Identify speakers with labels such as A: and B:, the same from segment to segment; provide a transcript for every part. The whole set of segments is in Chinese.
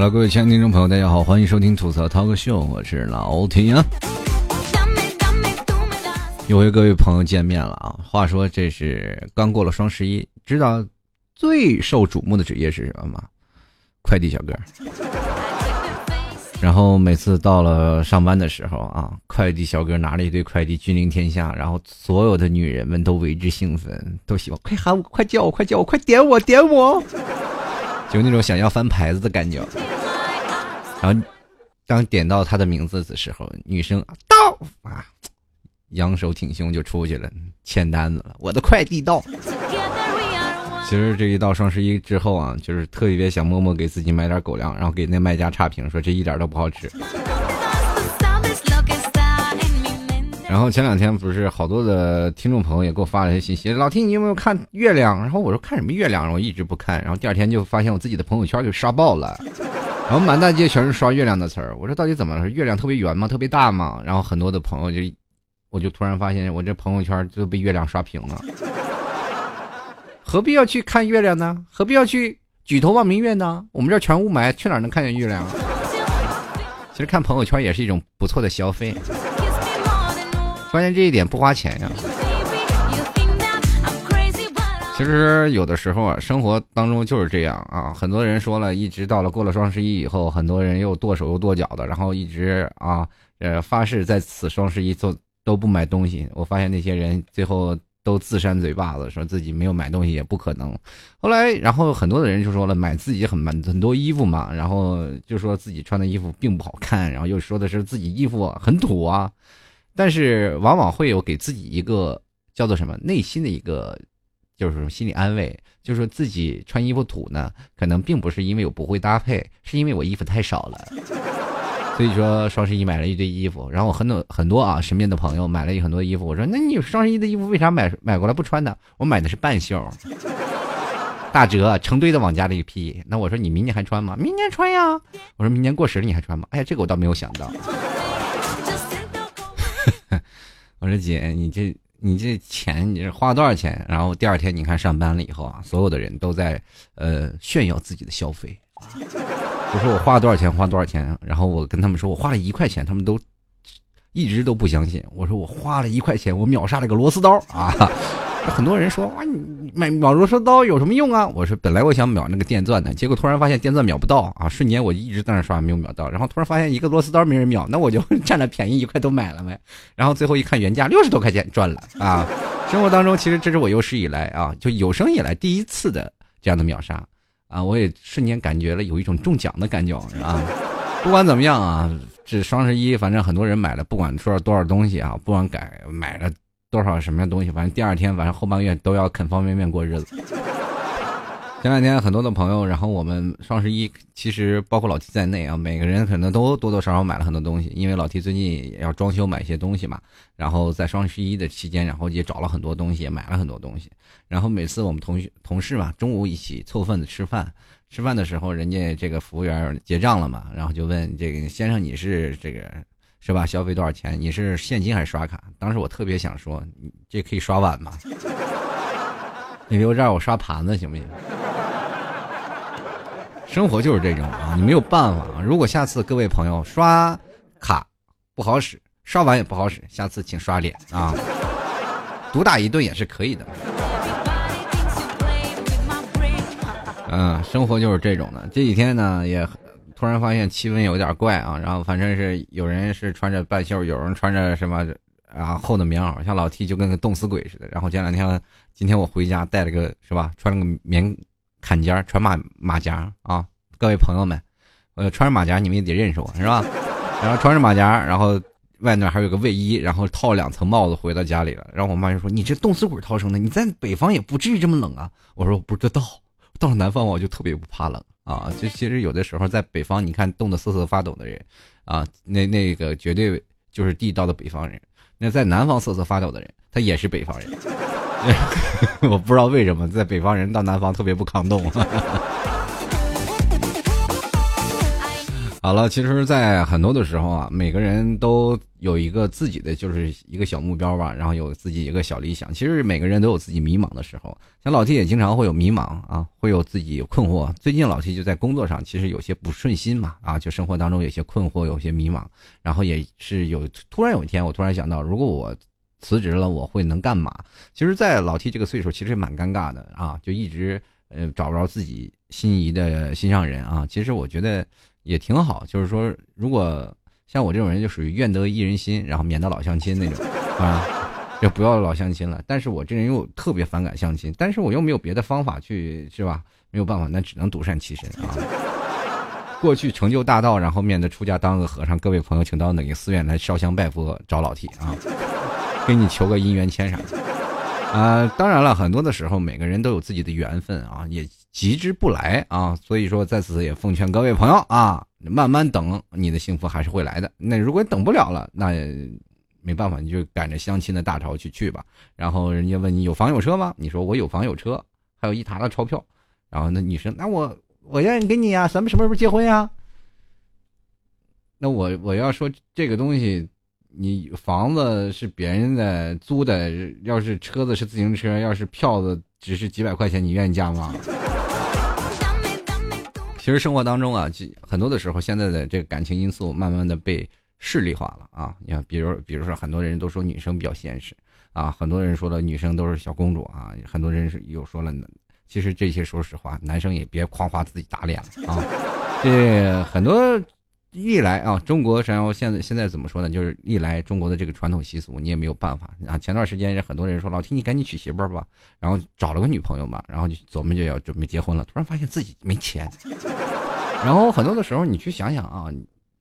A: 好了各位亲爱的听众朋友，大家好，欢迎收听吐槽涛哥秀，我是老铁啊。又和各位朋友见面了啊！话说这是刚过了双十一，知道最受瞩目的职业是什么吗？快递小哥。然后每次到了上班的时候啊，快递小哥拿了一堆快递，君临天下，然后所有的女人们都为之兴奋，都喜欢快喊我，快叫我，快叫我，快点我，点我，就那种想要翻牌子的感觉。然后当点到他的名字的时候，女生到啊。扬手挺胸就出去了，签单子了。我的快递到。其实这一到双十一之后啊，就是特别想默默给自己买点狗粮，然后给那卖家差评说这一点都不好吃。然后前两天不是好多的听众朋友也给我发了一些信息，老听你有没有看月亮？然后我说看什么月亮？我一直不看。然后第二天就发现我自己的朋友圈就刷爆了，然后满大街全是刷月亮的词儿。我说到底怎么了？月亮特别圆吗？特别大吗？然后很多的朋友就。我就突然发现，我这朋友圈就被月亮刷屏了。何必要去看月亮呢？何必要去举头望明月呢？我们这全雾霾，去哪能看见月亮？其实看朋友圈也是一种不错的消费。发现这一点不花钱呀。其实有的时候啊，生活当中就是这样啊。很多人说了一直到了过了双十一以后，很多人又剁手又剁脚的，然后一直啊呃发誓在此双十一做。都不买东西，我发现那些人最后都自扇嘴巴子，说自己没有买东西也不可能。后来，然后很多的人就说了，买自己很蛮很多衣服嘛，然后就说自己穿的衣服并不好看，然后又说的是自己衣服很土啊。但是往往会有给自己一个叫做什么内心的一个就是心理安慰，就是说自己穿衣服土呢，可能并不是因为我不会搭配，是因为我衣服太少了。所以说双十一买了一堆衣服，然后我很多很多啊身边的朋友买了很多衣服，我说那你双十一的衣服为啥买买过来不穿呢？我买的是半袖，大折成堆的往家里一批。那我说你明年还穿吗？明年穿呀。我说明年过时了你还穿吗？哎呀，这个我倒没有想到。我说姐，你这你这钱你是花了多少钱？然后第二天你看上班了以后啊，所有的人都在呃炫耀自己的消费。我 说我花了多少钱，花多少钱，然后我跟他们说我花了一块钱，他们都一直都不相信。我说我花了一块钱，我秒杀了个螺丝刀啊！很多人说哇，你买秒螺丝刀有什么用啊？我说本来我想秒那个电钻的，结果突然发现电钻秒不到啊！瞬间我一直在那刷没有秒到，然后突然发现一个螺丝刀没人秒，那我就占了便宜一块都买了呗。然后最后一看原价六十多块钱赚了啊！生活当中其实这是我有史以来啊，就有生以来第一次的这样的秒杀。啊，我也瞬间感觉了有一种中奖的感觉啊！不管怎么样啊，这双十一反正很多人买了，不管说多少东西啊，不管改买了多少什么样东西，反正第二天反正后半个月都要啃方便面过日子。前两天很多的朋友，然后我们双十一其实包括老 T 在内啊，每个人可能都多多少少买了很多东西，因为老 T 最近也要装修买一些东西嘛。然后在双十一的期间，然后也找了很多东西，也买了很多东西。然后每次我们同学同事嘛，中午一起凑份子吃饭，吃饭的时候，人家这个服务员结账了嘛，然后就问这个先生你是这个是吧？消费多少钱？你是现金还是刷卡？当时我特别想说，你这可以刷碗吗？你留这儿我刷盘子行不行？生活就是这种啊，你没有办法啊。如果下次各位朋友刷卡不好使，刷碗也不好使，下次请刷脸啊，毒打一顿也是可以的。嗯，生活就是这种的。这几天呢，也突然发现气温有点怪啊。然后反正是有人是穿着半袖，有人穿着什么啊厚的棉袄，像老 T 就跟个冻死鬼似的。然后前两天，今天我回家带了个是吧，穿了个棉。坎肩穿马马甲啊，各位朋友们，呃，穿着马甲你们也得认识我是吧？然后穿着马甲，然后外面还有个卫衣，然后套两层帽子回到家里了。然后我妈就说：“你这冻死鬼套成的，你在北方也不至于这么冷啊。”我说：“我不知道，到了南方我就特别不怕冷啊。”就其实有的时候在北方，你看冻得瑟瑟发抖的人啊，那那个绝对就是地道的北方人。那在南方瑟瑟发抖的人，他也是北方人。我不知道为什么在北方人到南方特别不抗冻。好了，其实，在很多的时候啊，每个人都有一个自己的，就是一个小目标吧，然后有自己一个小理想。其实每个人都有自己迷茫的时候，像老 T 也经常会有迷茫啊，会有自己困惑。最近老 T 就在工作上，其实有些不顺心嘛，啊，就生活当中有些困惑，有些迷茫。然后也是有突然有一天，我突然想到，如果我辞职了，我会能干嘛？其实，在老 T 这个岁数，其实蛮尴尬的啊，就一直呃找不着自己心仪的心上人啊。其实我觉得。也挺好，就是说，如果像我这种人，就属于愿得一人心，然后免得老相亲那种，啊，就不要老相亲了。但是我这人又特别反感相亲，但是我又没有别的方法去，是吧？没有办法，那只能独善其身啊。过去成就大道，然后免得出家当个和尚。各位朋友，请到哪个寺院来烧香拜佛找老 T 啊？给你求个姻缘签啥的啊？当然了，很多的时候，每个人都有自己的缘分啊，也。急之不来啊，所以说在此也奉劝各位朋友啊，慢慢等，你的幸福还是会来的。那如果等不了了，那没办法，你就赶着相亲的大潮去去吧。然后人家问你有房有车吗？你说我有房有车，还有一沓的钞票。然后那女生，那我我愿意跟你呀，咱们什么时候结婚呀？那我我要说这个东西，你房子是别人的租的，要是车子是自行车，要是票子只是几百块钱，你愿意加吗？其实生活当中啊，很多的时候，现在的这个感情因素慢慢的被势力化了啊。你看，比如，比如说，很多人都说女生比较现实啊，很多人说了女生都是小公主啊，很多人是又说了，其实这些说实话，男生也别夸夸自己打脸了啊。这很多。历来啊，中国然后现在现在怎么说呢？就是历来中国的这个传统习俗，你也没有办法啊。前段时间很多人说：“老提你赶紧娶媳妇儿吧。”然后找了个女朋友嘛，然后就琢磨就要准备结婚了。突然发现自己没钱，然后很多的时候你去想想啊，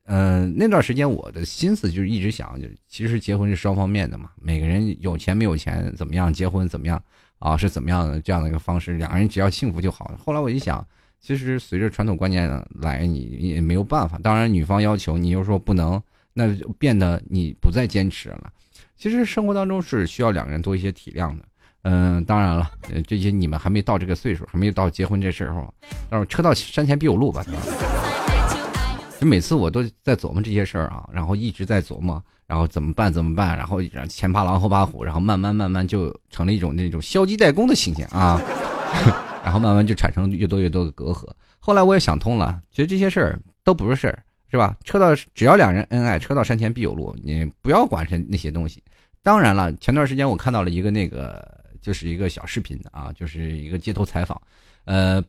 A: 嗯，那段时间我的心思就是一直想，就其实结婚是双方面的嘛，每个人有钱没有钱怎么样，结婚怎么样啊，是怎么样的这样的一个方式，两个人只要幸福就好了。后来我一想。其实随着传统观念来，你也没有办法。当然，女方要求你又说不能，那就变得你不再坚持了。其实生活当中是需要两个人多一些体谅的。嗯，当然了，这些你们还没到这个岁数，还没到结婚这时候。但是车到山前必有路吧？就每次我都在琢磨这些事儿啊，然后一直在琢磨，然后怎么办？怎么办？然后前怕狼后怕虎，然后慢慢慢慢就成了一种那种消极怠工的形象啊。然后慢慢就产生越多越多的隔阂。后来我也想通了，其实这些事儿都不是事儿，是吧？车到只要两人恩爱，车到山前必有路，你不要管那些东西。当然了，前段时间我看到了一个那个，就是一个小视频啊，就是一个街头采访。呃，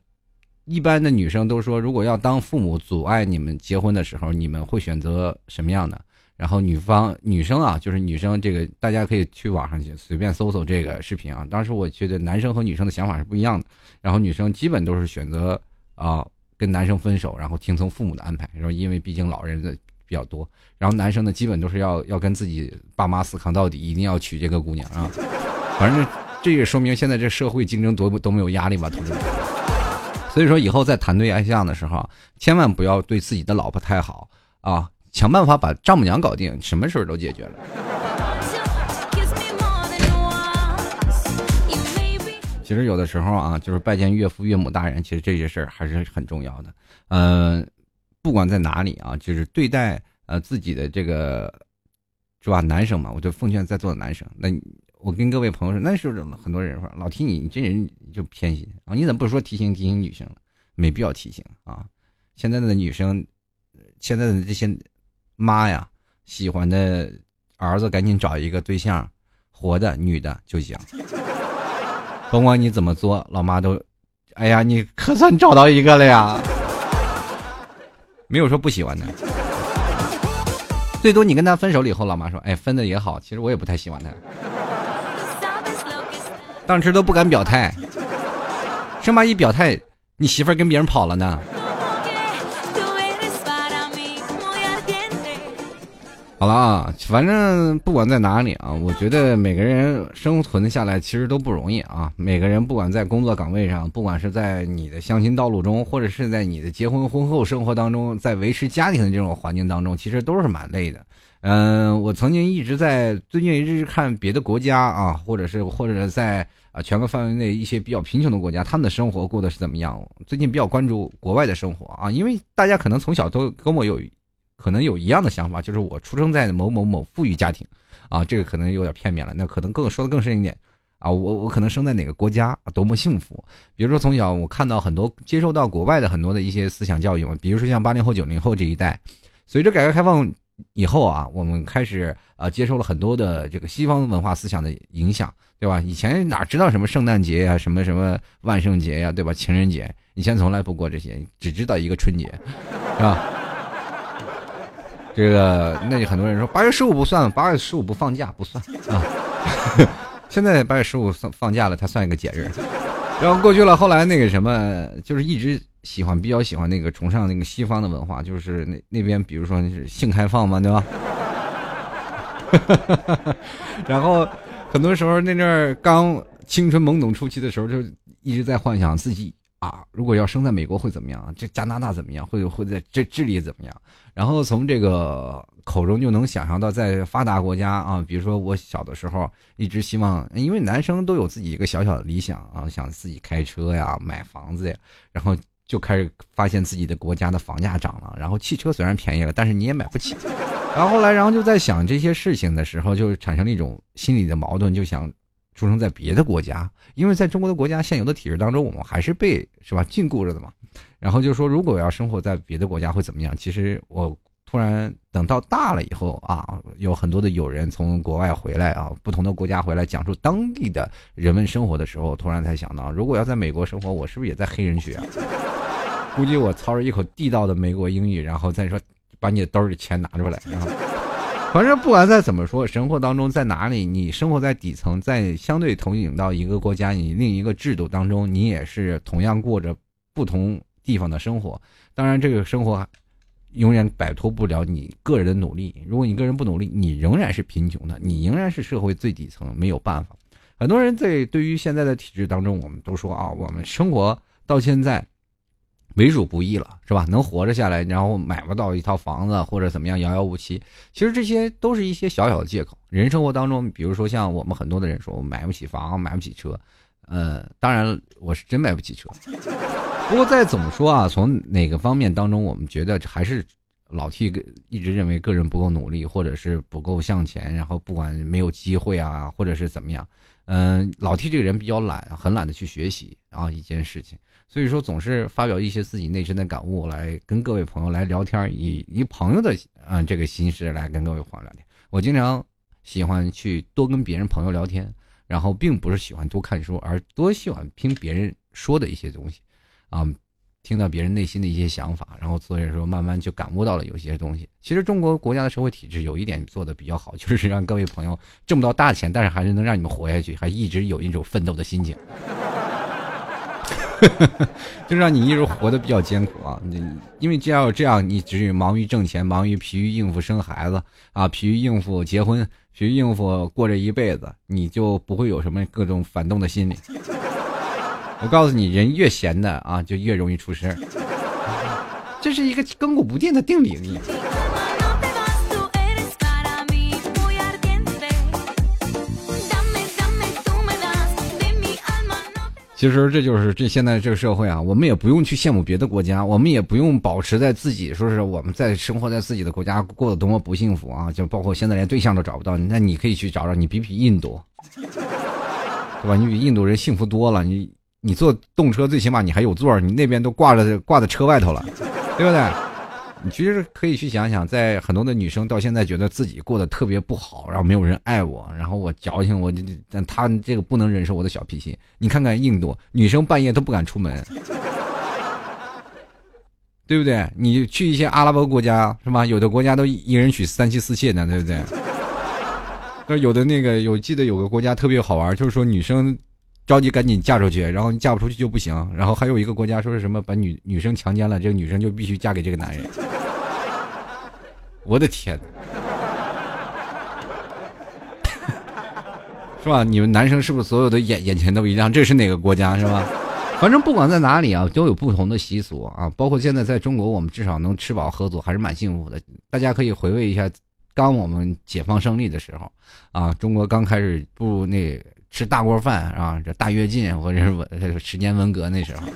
A: 一般的女生都说，如果要当父母阻碍你们结婚的时候，你们会选择什么样的？然后女方女生啊，就是女生这个，大家可以去网上去随便搜搜这个视频啊。当时我觉得男生和女生的想法是不一样的。然后女生基本都是选择啊跟男生分手，然后听从父母的安排。然后因为毕竟老人的比较多。然后男生呢，基本都是要要跟自己爸妈死扛到底，一定要娶这个姑娘啊。反正这也说明现在这社会竞争多多没有压力吧，同志们。所以说以后在谈对象的时候，千万不要对自己的老婆太好啊。想办法把丈母娘搞定，什么事儿都解决了。其实有的时候啊，就是拜见岳父岳母大人，其实这些事儿还是很重要的。嗯，不管在哪里啊，就是对待呃自己的这个是吧？男生嘛，我就奉劝在座的男生，那我跟各位朋友说，那时候很多人说老提你，你这人就偏心啊，你怎么不说提醒提醒女生没必要提醒啊。现在的女生，现在的这些。妈呀，喜欢的儿子赶紧找一个对象，活的女的就行。甭管你怎么做，老妈都，哎呀，你可算找到一个了呀。没有说不喜欢的，最多你跟他分手了以后，老妈说，哎，分的也好，其实我也不太喜欢他。当时都不敢表态，生怕一表态，你媳妇跟别人跑了呢。好了啊，反正不管在哪里啊，我觉得每个人生存下来其实都不容易啊。每个人不管在工作岗位上，不管是在你的相亲道路中，或者是在你的结婚婚后生活当中，在维持家庭的这种环境当中，其实都是蛮累的。嗯，我曾经一直在最近一直看别的国家啊，或者是或者在啊全国范围内一些比较贫穷的国家，他们的生活过得是怎么样？最近比较关注国外的生活啊，因为大家可能从小都跟我有可能有一样的想法，就是我出生在某某某富裕家庭啊，这个可能有点片面了，那可能更说的更深一点啊，我我可能生在哪个国家多么幸福？比如说从小我看到很多接受到国外的很多的一些思想教育嘛，比如说像八零后九零后这一代，随着改革开放。以后啊，我们开始啊接受了很多的这个西方文化思想的影响，对吧？以前哪知道什么圣诞节呀，什么什么万圣节呀，对吧？情人节，以前从来不过这些，只知道一个春节，是吧？这个那就很多人说八月十五不算，八月十五不放假不算啊。现在八月十五放放假了，它算一个节日。然后过去了，后来那个什么，就是一直。喜欢比较喜欢那个崇尚那个西方的文化，就是那那边比如说是性开放嘛，对吧？然后很多时候那阵儿刚青春懵懂初期的时候，就一直在幻想自己啊，如果要生在美国会怎么样？这加拿大怎么样？会会在这智利怎么样？然后从这个口中就能想象到，在发达国家啊，比如说我小的时候一直希望，因为男生都有自己一个小小的理想啊，想自己开车呀、买房子呀，然后。就开始发现自己的国家的房价涨了，然后汽车虽然便宜了，但是你也买不起。然后后来，然后就在想这些事情的时候，就产生了一种心理的矛盾，就想出生在别的国家，因为在中国的国家现有的体制当中，我们还是被是吧禁锢着的嘛。然后就说，如果要生活在别的国家会怎么样？其实我。突然等到大了以后啊，有很多的友人从国外回来啊，不同的国家回来讲述当地的人们生活的时候，突然才想到，如果要在美国生活，我是不是也在黑人学？估计我操着一口地道的美国英语，然后再说把你的兜里钱拿出来啊。反正不管再怎么说，生活当中在哪里，你生活在底层，在相对投影到一个国家，你另一个制度当中，你也是同样过着不同地方的生活。当然，这个生活。永远摆脱不了你个人的努力。如果你个人不努力，你仍然是贫穷的，你仍然是社会最底层，没有办法。很多人在对于现在的体制当中，我们都说啊，我们生活到现在为主不易了，是吧？能活着下来，然后买不到一套房子或者怎么样，遥遥无期。其实这些都是一些小小的借口。人生活当中，比如说像我们很多的人说，我买不起房，买不起车。呃，当然我是真买不起车。不过再怎么说啊，从哪个方面当中，我们觉得还是老 T 一直认为个人不够努力，或者是不够向前，然后不管没有机会啊，或者是怎么样，嗯，老 T 这个人比较懒，很懒得去学习啊一件事情，所以说总是发表一些自己内心的感悟来跟各位朋友来聊天，以以朋友的啊这个心事来跟各位朋友聊天。我经常喜欢去多跟别人朋友聊天，然后并不是喜欢多看书，而多喜欢听别人说的一些东西。啊，听到别人内心的一些想法，然后所以说慢慢就感悟到了有些东西。其实中国国家的社会体制有一点做的比较好，就是让各位朋友挣不到大钱，但是还是能让你们活下去，还一直有一种奋斗的心情，就让你一直活得比较艰苦啊。你因为只要这样，你只是忙于挣钱，忙于疲于应付生孩子啊，疲于应付结婚，疲于应付过这一辈子，你就不会有什么各种反动的心理。我告诉你，人越闲的啊，就越容易出事儿，这是一个亘古不变的定理。其实这就是这现在这个社会啊，我们也不用去羡慕别的国家，我们也不用保持在自己说是我们在生活在自己的国家过得多么不幸福啊，就包括现在连对象都找不到，那你可以去找找，你比比印度，对吧？你比印度人幸福多了，你。你坐动车最起码你还有座你那边都挂着挂在车外头了，对不对？你其实可以去想想，在很多的女生到现在觉得自己过得特别不好，然后没有人爱我，然后我矫情，我就但她这个不能忍受我的小脾气。你看看印度女生半夜都不敢出门，对不对？你去一些阿拉伯国家是吧？有的国家都一人娶三妻四妾呢，对不对？那 有的那个有记得有个国家特别好玩，就是说女生。着急赶紧嫁出去，然后你嫁不出去就不行。然后还有一个国家说是什么把女女生强奸了，这个女生就必须嫁给这个男人。我的天，是吧？你们男生是不是所有的眼眼前都一样？这是哪个国家是吧？反正不管在哪里啊，都有不同的习俗啊。包括现在在中国，我们至少能吃饱喝足，还是蛮幸福的。大家可以回味一下刚我们解放胜利的时候，啊，中国刚开始步入那吃大锅饭啊，这大跃进或者是文时间文革那时候，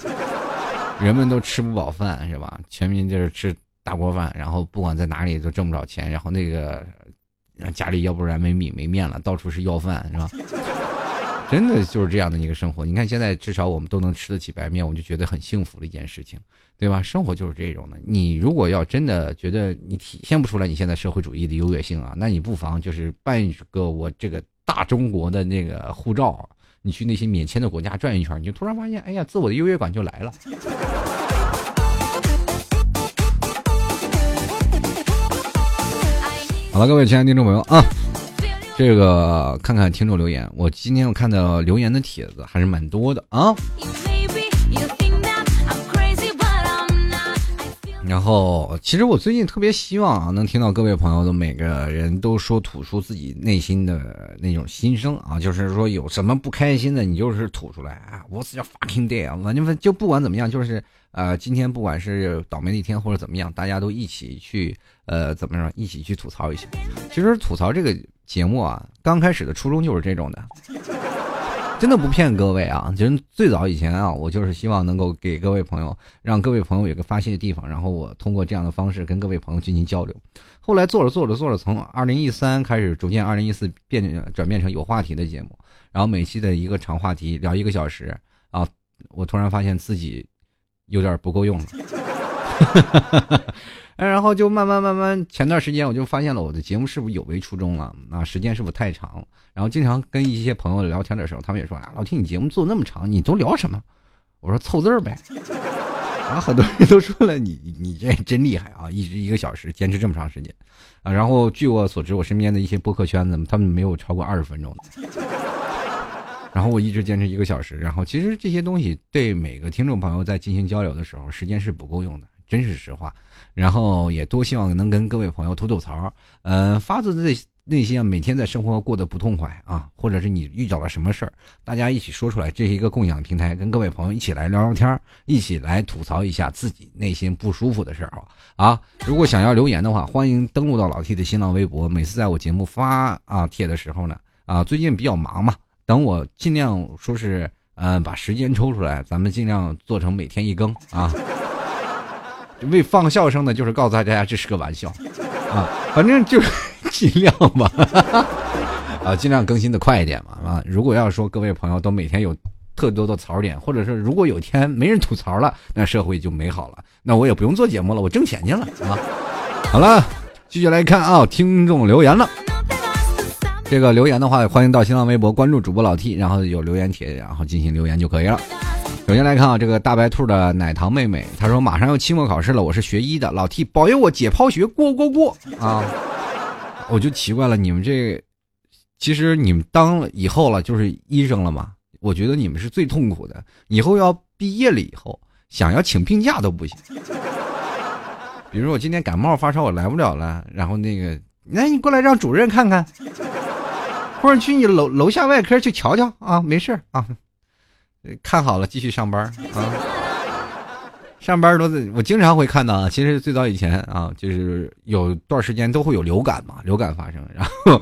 A: 人们都吃不饱饭是吧？全民就是吃大锅饭，然后不管在哪里都挣不着钱，然后那个家里要不然没米没面了，到处是要饭是吧？真的就是这样的一个生活。你看现在至少我们都能吃得起白面，我就觉得很幸福的一件事情，对吧？生活就是这种的。你如果要真的觉得你体现不出来你现在社会主义的优越性啊，那你不妨就是办一个我这个大中国的那个护照，你去那些免签的国家转一圈，你就突然发现，哎呀，自我的优越感就来了。好了，各位亲爱的听众朋友啊。这个看看听众留言，我今天我看到留言的帖子还是蛮多的啊。然后，其实我最近特别希望啊，能听到各位朋友的每个人都说吐出自己内心的那种心声啊，就是说有什么不开心的，你就是吐出来啊。What's your fucking day 啊？反正就不管怎么样，就是呃，今天不管是倒霉的一天或者怎么样，大家都一起去呃，怎么着，一起去吐槽一下。其实吐槽这个。节目啊，刚开始的初衷就是这种的，真的不骗各位啊。其实最早以前啊，我就是希望能够给各位朋友，让各位朋友有个发泄的地方，然后我通过这样的方式跟各位朋友进行交流。后来做着做着做着，从二零一三开始，逐渐二零一四变转变成有话题的节目，然后每期的一个长话题聊一个小时啊，我突然发现自己有点不够用了。哎然后就慢慢慢慢，前段时间我就发现了我的节目是不是有违初衷了啊？时间是不是太长？然后经常跟一些朋友聊天的时候，他们也说啊，老听你节目做那么长，你都聊什么？我说凑字儿呗。然后很多人都说了，你你这真厉害啊，一直一个小时坚持这么长时间啊。然后据我所知，我身边的一些播客圈子，他们没有超过二十分钟的。然后我一直坚持一个小时。然后其实这些东西对每个听众朋友在进行交流的时候，时间是不够用的。真是实话，然后也多希望能跟各位朋友吐吐槽，呃，发自内内心啊，每天在生活过得不痛快啊，或者是你遇到了什么事儿，大家一起说出来，这是一个共享平台，跟各位朋友一起来聊聊天，一起来吐槽一下自己内心不舒服的事儿啊。如果想要留言的话，欢迎登录到老 T 的新浪微博，每次在我节目发啊帖的时候呢，啊，最近比较忙嘛，等我尽量说是，嗯，把时间抽出来，咱们尽量做成每天一更啊。为放笑声呢，就是告诉大家这是个玩笑，啊，反正就尽量吧，啊，尽量更新的快一点嘛，啊，如果要说各位朋友都每天有特多的槽点，或者是如果有一天没人吐槽了，那社会就美好了，那我也不用做节目了，我挣钱去了啊。好了，继续来看啊，听众留言了，这个留言的话，欢迎到新浪微博关注主播老 T，然后有留言帖，然后进行留言就可以了。首先来看啊，这个大白兔的奶糖妹妹，她说马上要期末考试了，我是学医的，老 T 保佑我解剖学过过过啊！我就奇怪了，你们这其实你们当了以后了就是医生了嘛？我觉得你们是最痛苦的，以后要毕业了以后想要请病假都不行。比如说我今天感冒发烧我来不了了，然后那个，那你过来让主任看看，或者去你楼楼下外科去瞧瞧啊，没事啊。看好了，继续上班啊！上班都我经常会看到啊。其实最早以前啊，就是有段时间都会有流感嘛，流感发生，然后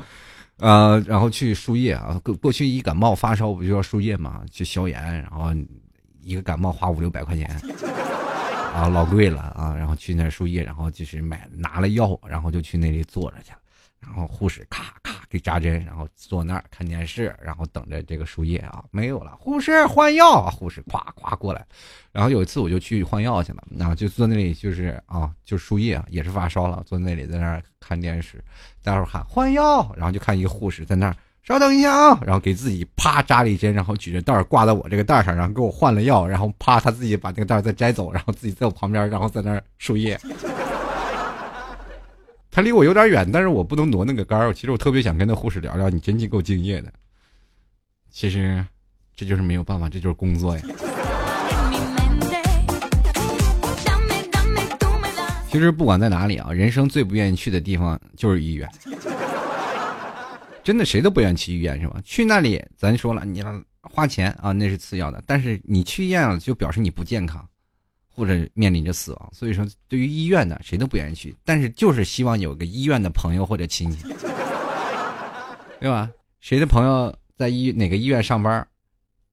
A: 呃，然后去输液啊。过过去一感冒发烧不就要输液嘛，去消炎，然后一个感冒花五六百块钱啊，老贵了啊。然后去那输液，然后就是买拿了药，然后就去那里坐着去了。然后护士咔咔给扎针，然后坐那儿看电视，然后等着这个输液啊，没有了，护士换药，护士咵咵过来，然后有一次我就去换药去了，然后就坐那里就是啊，就输液，也是发烧了，坐那里在那儿看电视，待会儿喊换药，然后就看一个护士在那儿稍等一下啊，然后给自己啪扎了一针，然后举着袋儿挂在我这个袋上，然后给我换了药，然后啪他自己把那个袋儿再摘走，然后自己在我旁边，然后在那儿输液。他离我有点远，但是我不能挪那个杆儿。其实我特别想跟那护士聊聊，你真够敬业的。其实，这就是没有办法，这就是工作呀。其实不管在哪里啊，人生最不愿意去的地方就是医院。真的，谁都不愿意去医院是吧？去那里，咱说了，你花钱啊，那是次要的。但是你去医院了，就表示你不健康，或者面临着死亡。所以说，对于医院呢，谁都不愿意去，但是就是希望有个医院的朋友或者亲戚，对吧？谁的朋友在医哪个医院上班，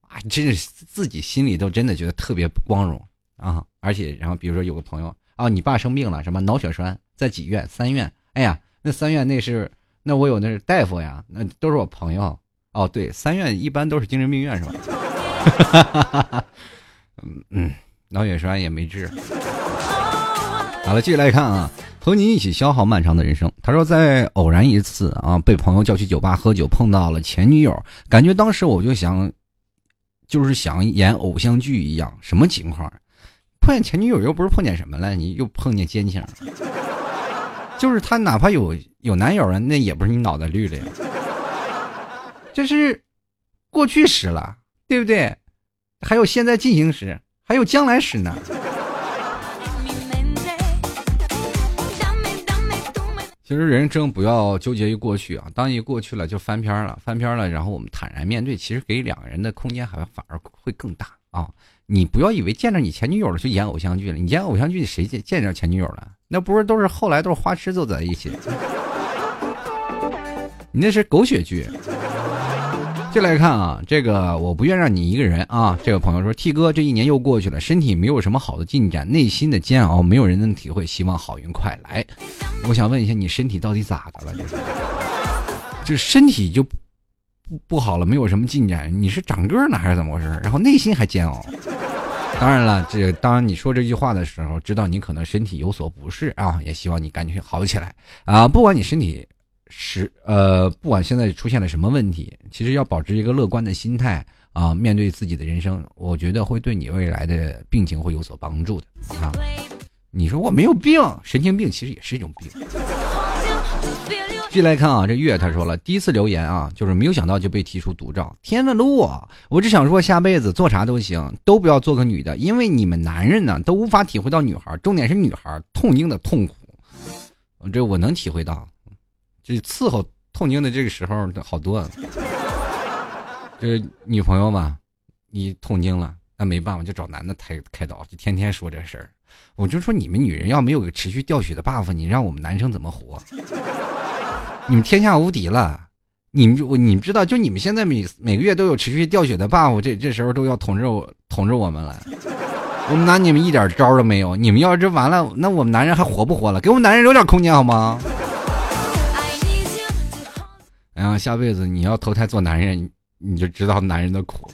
A: 啊，真是自己心里都真的觉得特别光荣啊！而且，然后比如说有个朋友啊，你爸生病了，什么脑血栓，在几院？三院。哎呀，那三院那是那我有那是大夫呀，那都是我朋友。哦，对，三院一般都是精神病院是吧？嗯 嗯，脑血栓也没治。好了，继续来看啊。和你一起消耗漫长的人生。他说，在偶然一次啊，被朋友叫去酒吧喝酒，碰到了前女友，感觉当时我就想，就是想演偶像剧一样。什么情况？碰见前女友又不是碰见什么了，你又碰见奸情。就是他哪怕有有男友了，那也不是你脑袋绿了呀。这是过去时了，对不对？还有现在进行时，还有将来时呢。其实人生不要纠结于过去啊，当一过去了就翻篇了，翻篇了，然后我们坦然面对，其实给两个人的空间还反而会更大啊！你不要以为见着你前女友了就演偶像剧了，你演偶像剧谁见见着前女友了？那不是都是后来都是花痴坐在一起，你那是狗血剧。就来看啊，这个我不愿让你一个人啊。这个朋友说：“T 哥，这一年又过去了，身体没有什么好的进展，内心的煎熬没有人能体会。希望好运快来。”我想问一下，你身体到底咋的了？这是，身体就不不好了，没有什么进展。你是长个呢，还是怎么回事？然后内心还煎熬。当然了，这当你说这句话的时候，知道你可能身体有所不适啊，也希望你赶紧好起来啊。不管你身体。是呃，不管现在出现了什么问题，其实要保持一个乐观的心态啊，面对自己的人生，我觉得会对你未来的病情会有所帮助的啊。你说我没有病，神经病其实也是一种病。继续来看啊，这月他说了，第一次留言啊，就是没有想到就被提出独照。天问路啊，我只想说下辈子做啥都行，都不要做个女的，因为你们男人呢都无法体会到女孩，重点是女孩痛经的痛苦，这我能体会到。这伺候痛经的这个时候好多，这女朋友嘛，你痛经了，那没办法，就找男的开开导，就天天说这事儿。我就说你们女人要没有个持续掉血的 buff，你让我们男生怎么活？你们天下无敌了，你们就你们知道，就你们现在每每个月都有持续掉血的 buff，这这时候都要统治我统治我们了。我们拿你们一点招都没有，你们要是完了，那我们男人还活不活了？给我们男人留点空间好吗？然后下辈子你要投胎做男人，你就知道男人的苦。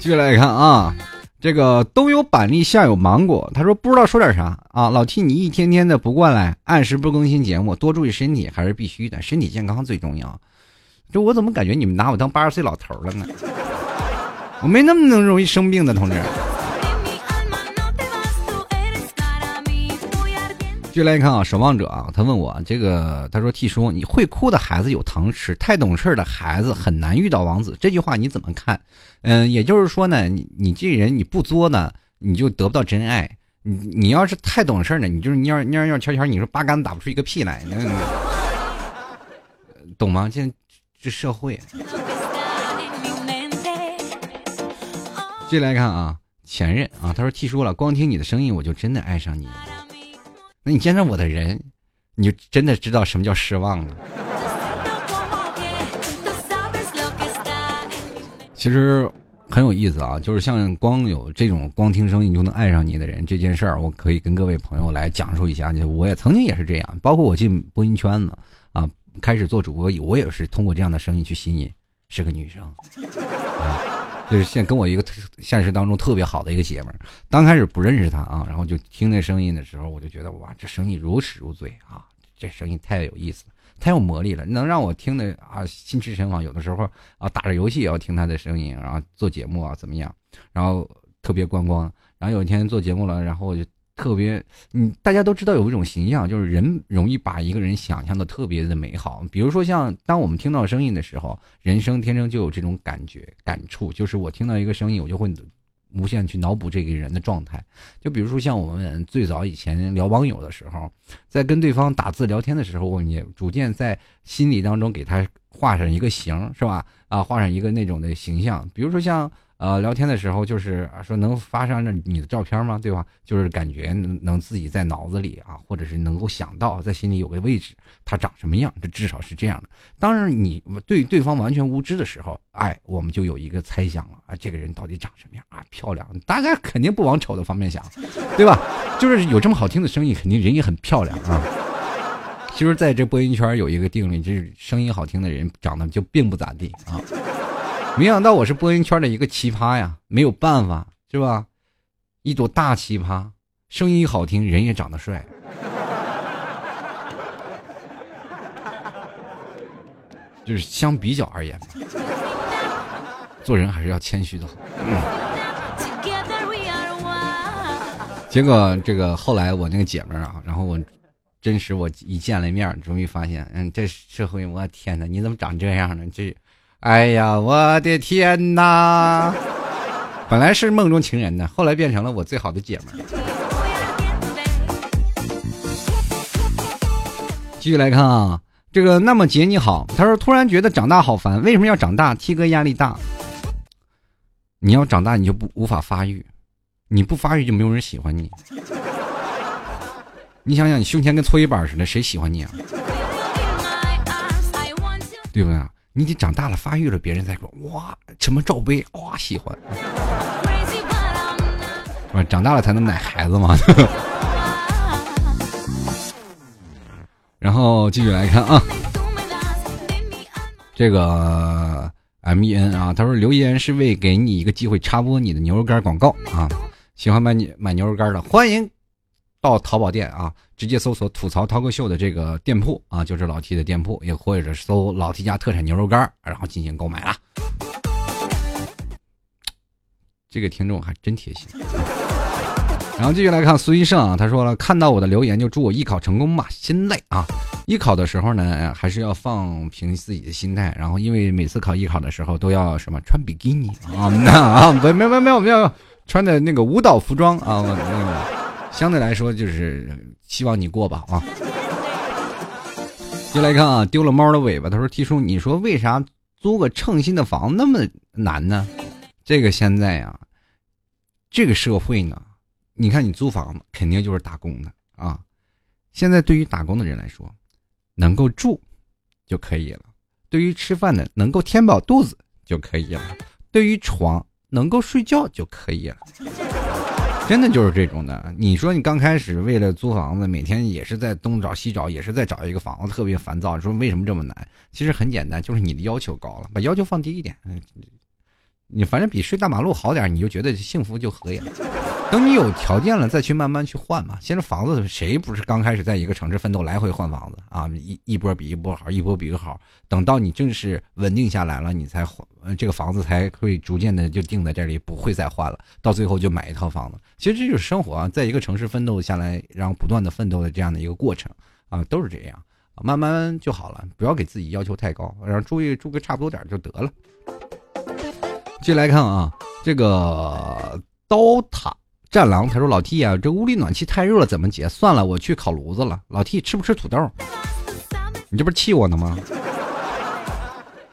A: 继续来看啊，这个冬有板栗，夏有芒果。他说不知道说点啥啊，老替你一天天的不过来，按时不更新节目，多注意身体还是必须的，身体健康最重要。这我怎么感觉你们拿我当八十岁老头了呢？我没那么能容易生病的，同志。继续来看啊，守望者啊，他问我这个，他说：“T 叔，你会哭的孩子有糖吃，太懂事的孩子很难遇到王子。”这句话你怎么看？嗯，也就是说呢，你你这人你不作呢，你就得不到真爱。你你要是太懂事呢，你就是蔫蔫蔫悄悄，你说八竿子打不出一个屁来，懂吗？现在这社会。继续来看啊，前任啊，他说：“T 叔了，光听你的声音，我就真的爱上你了。”那你见着我的人，你就真的知道什么叫失望了。其实很有意思啊，就是像光有这种光听声音就能爱上你的人这件事儿，我可以跟各位朋友来讲述一下。就我也曾经也是这样，包括我进播音圈子啊，开始做主播，我也是通过这样的声音去吸引，是个女生。就是现跟我一个现实当中特别好的一个姐们儿，刚开始不认识她啊，然后就听那声音的时候，我就觉得哇，这声音如痴如醉啊，这声音太有意思了，太有魔力了，能让我听的啊心驰神往。有的时候啊打着游戏也要听她的声音，然后做节目啊怎么样，然后特别观光。然后有一天做节目了，然后我就。特别，嗯，大家都知道有一种形象，就是人容易把一个人想象的特别的美好。比如说，像当我们听到声音的时候，人生天生就有这种感觉、感触，就是我听到一个声音，我就会无限去脑补这个人的状态。就比如说，像我们最早以前聊网友的时候，在跟对方打字聊天的时候，你逐渐在心里当中给他画上一个形，是吧？啊，画上一个那种的形象。比如说像。呃，聊天的时候就是说能发上你的照片吗？对吧？就是感觉能能自己在脑子里啊，或者是能够想到在心里有个位置，他长什么样？这至少是这样的。当然，你对对方完全无知的时候，哎，我们就有一个猜想了啊，这个人到底长什么样啊？漂亮，大家肯定不往丑的方面想，对吧？就是有这么好听的声音，肯定人也很漂亮啊。其实，在这播音圈有一个定律，就是声音好听的人长得就并不咋地啊。没想到我是播音圈的一个奇葩呀，没有办法，是吧？一朵大奇葩，声音好听，人也长得帅。就是相比较而言，做人还是要谦虚的好。结果这个后来我那个姐们儿啊，然后我真实我一见了面，终于发现，嗯，这社会，我天哪，你怎么长这样呢？这。哎呀，我的天哪！本来是梦中情人呢，后来变成了我最好的姐们儿。继续来看啊，这个那么姐你好，他说突然觉得长大好烦，为什么要长大？T 哥压力大。你要长大，你就不无法发育，你不发育就没有人喜欢你。你想想，你胸前跟搓衣板似的，谁喜欢你啊？对不对？你得长大了，发育了，别人再说哇，什么罩杯哇，喜欢。长大了才能奶孩子嘛。然后继续来看啊，这个 M E N 啊，他说留言是为给你一个机会插播你的牛肉干广告啊，喜欢买你买牛肉干的欢迎。到淘宝店啊，直接搜索“吐槽涛哥秀”的这个店铺啊，就是老 T 的店铺，也或者搜老 T 家特产牛肉干然后进行购买了。这个听众还真贴心。然后继续来看苏医生啊，他说了，看到我的留言就祝我艺考成功吧，心累啊！艺考的时候呢，还是要放平自己的心态，然后因为每次考艺考的时候都要什么穿比基尼啊啊，没没没没有没有穿的那个舞蹈服装啊，那个。相对来说，就是希望你过吧啊。就来看啊，丢了猫的尾巴。他说：“T 叔，你说为啥租个称心的房那么难呢？这个现在呀，这个社会呢，你看你租房子肯定就是打工的啊。现在对于打工的人来说，能够住就可以了；对于吃饭的，能够填饱肚子就可以了；对于床能够睡觉就可以了。” 真的就是这种的。你说你刚开始为了租房子，每天也是在东找西找，也是在找一个房子，特别烦躁。说为什么这么难？其实很简单，就是你的要求高了，把要求放低一点。你反正比睡大马路好点，你就觉得幸福就可以了。等你有条件了，再去慢慢去换嘛。现在房子谁不是刚开始在一个城市奋斗，来回换房子啊？一一波比一波好，一波比一个好。等到你正式稳定下来了，你才换，这个房子才会逐渐的就定在这里，不会再换了。到最后就买一套房子。其实这就是生活啊，在一个城市奋斗下来，然后不断的奋斗的这样的一个过程啊，都是这样，慢慢就好了。不要给自己要求太高，然后住一住个差不多点就得了。继续来看啊，这个刀塔。战狼他说：“老 T 啊，这屋里暖气太热了，怎么解？算了，我去烤炉子了。老 T 吃不吃土豆？你这不是气我呢吗？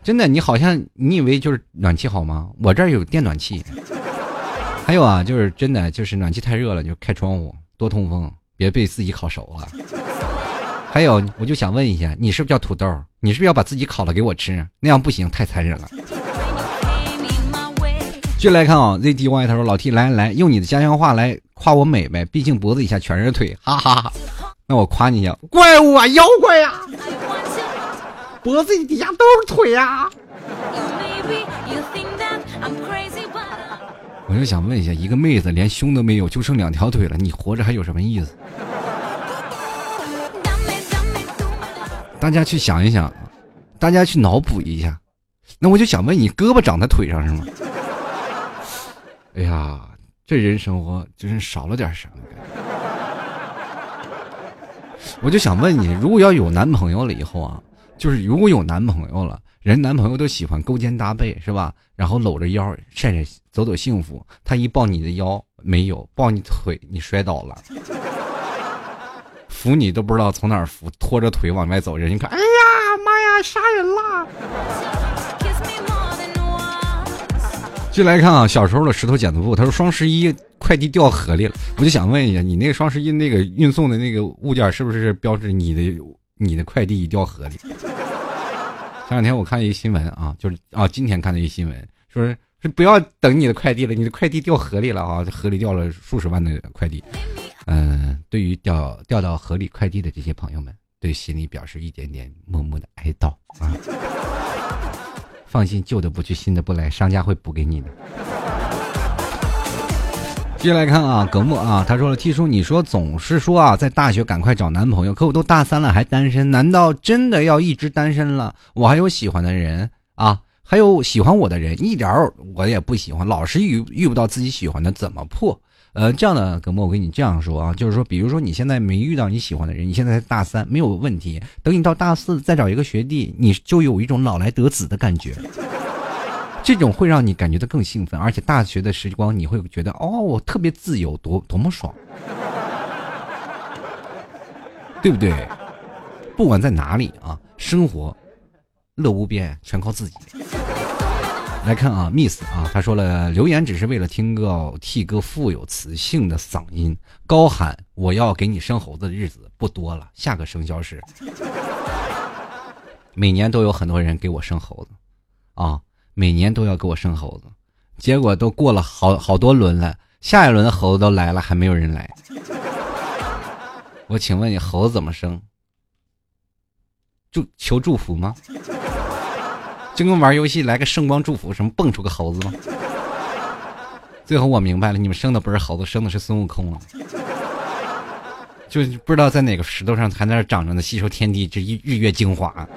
A: 真的，你好像你以为就是暖气好吗？我这儿有电暖气。还有啊，就是真的，就是暖气太热了，就开窗户多通风，别被自己烤熟了。还有，我就想问一下，你是不是叫土豆？你是不是要把自己烤了给我吃？那样不行，太残忍了。”继续来看啊，ZDY 他说：“老 T 来来，用你的家乡话来夸我美呗，毕竟脖子以下全是腿，哈哈哈。那我夸你一下，怪物啊，妖怪呀，脖子底下都是腿呀。”我就想问一下，一个妹子连胸都没有，就剩两条腿了，你活着还有什么意思？大家去想一想，大家去脑补一下。那我就想问你，胳膊长在腿上是吗？哎呀，这人生活真是少了点什么。我就想问你，如果要有男朋友了以后啊，就是如果有男朋友了，人男朋友都喜欢勾肩搭背是吧？然后搂着腰晒晒走走幸福。他一抱你的腰没有，抱你腿你摔倒了，扶你都不知道从哪扶，拖着腿往外走，人一看，哎呀妈呀，杀人了！就来看啊，小时候的石头剪子布，他说双十一快递掉河里了，我就想问一下，你那个双十一那个运送的那个物件是不是标志你的你的快递掉河里？前两天我看一新闻啊，就是啊，今天看的一新闻，说是是不要等你的快递了，你的快递掉河里了啊，河里掉了数十万的快递。嗯，对于掉掉到河里快递的这些朋友们，对心里表示一点点默默的哀悼啊。放心，旧的不去，新的不来，商家会补给你的。接下来看啊，葛木啊，他说了，T 叔，你说总是说啊，在大学赶快找男朋友，可我都大三了还单身，难道真的要一直单身了？我还有喜欢的人啊，还有喜欢我的人，一点我也不喜欢，老是遇遇不到自己喜欢的，怎么破？呃，这样的哥们，我跟你这样说啊，就是说，比如说你现在没遇到你喜欢的人，你现在大三没有问题，等你到大四再找一个学弟，你就有一种老来得子的感觉，这种会让你感觉到更兴奋，而且大学的时光你会觉得哦，我特别自由，多多么爽，对不对？不管在哪里啊，生活乐无边，全靠自己。来看啊，Miss 啊，他说了，留言只是为了听个 T 哥富有磁性的嗓音高喊我要给你生猴子的日子不多了，下个生肖是。每年都有很多人给我生猴子，啊，每年都要给我生猴子，结果都过了好好多轮了，下一轮猴子都来了，还没有人来。我请问你，猴子怎么生？祝求祝福吗？就跟玩游戏来个圣光祝福，什么蹦出个猴子吗？最后我明白了，你们生的不是猴子，生的是孙悟空啊！就不知道在哪个石头上还在那长着呢，吸收天地之日月精华。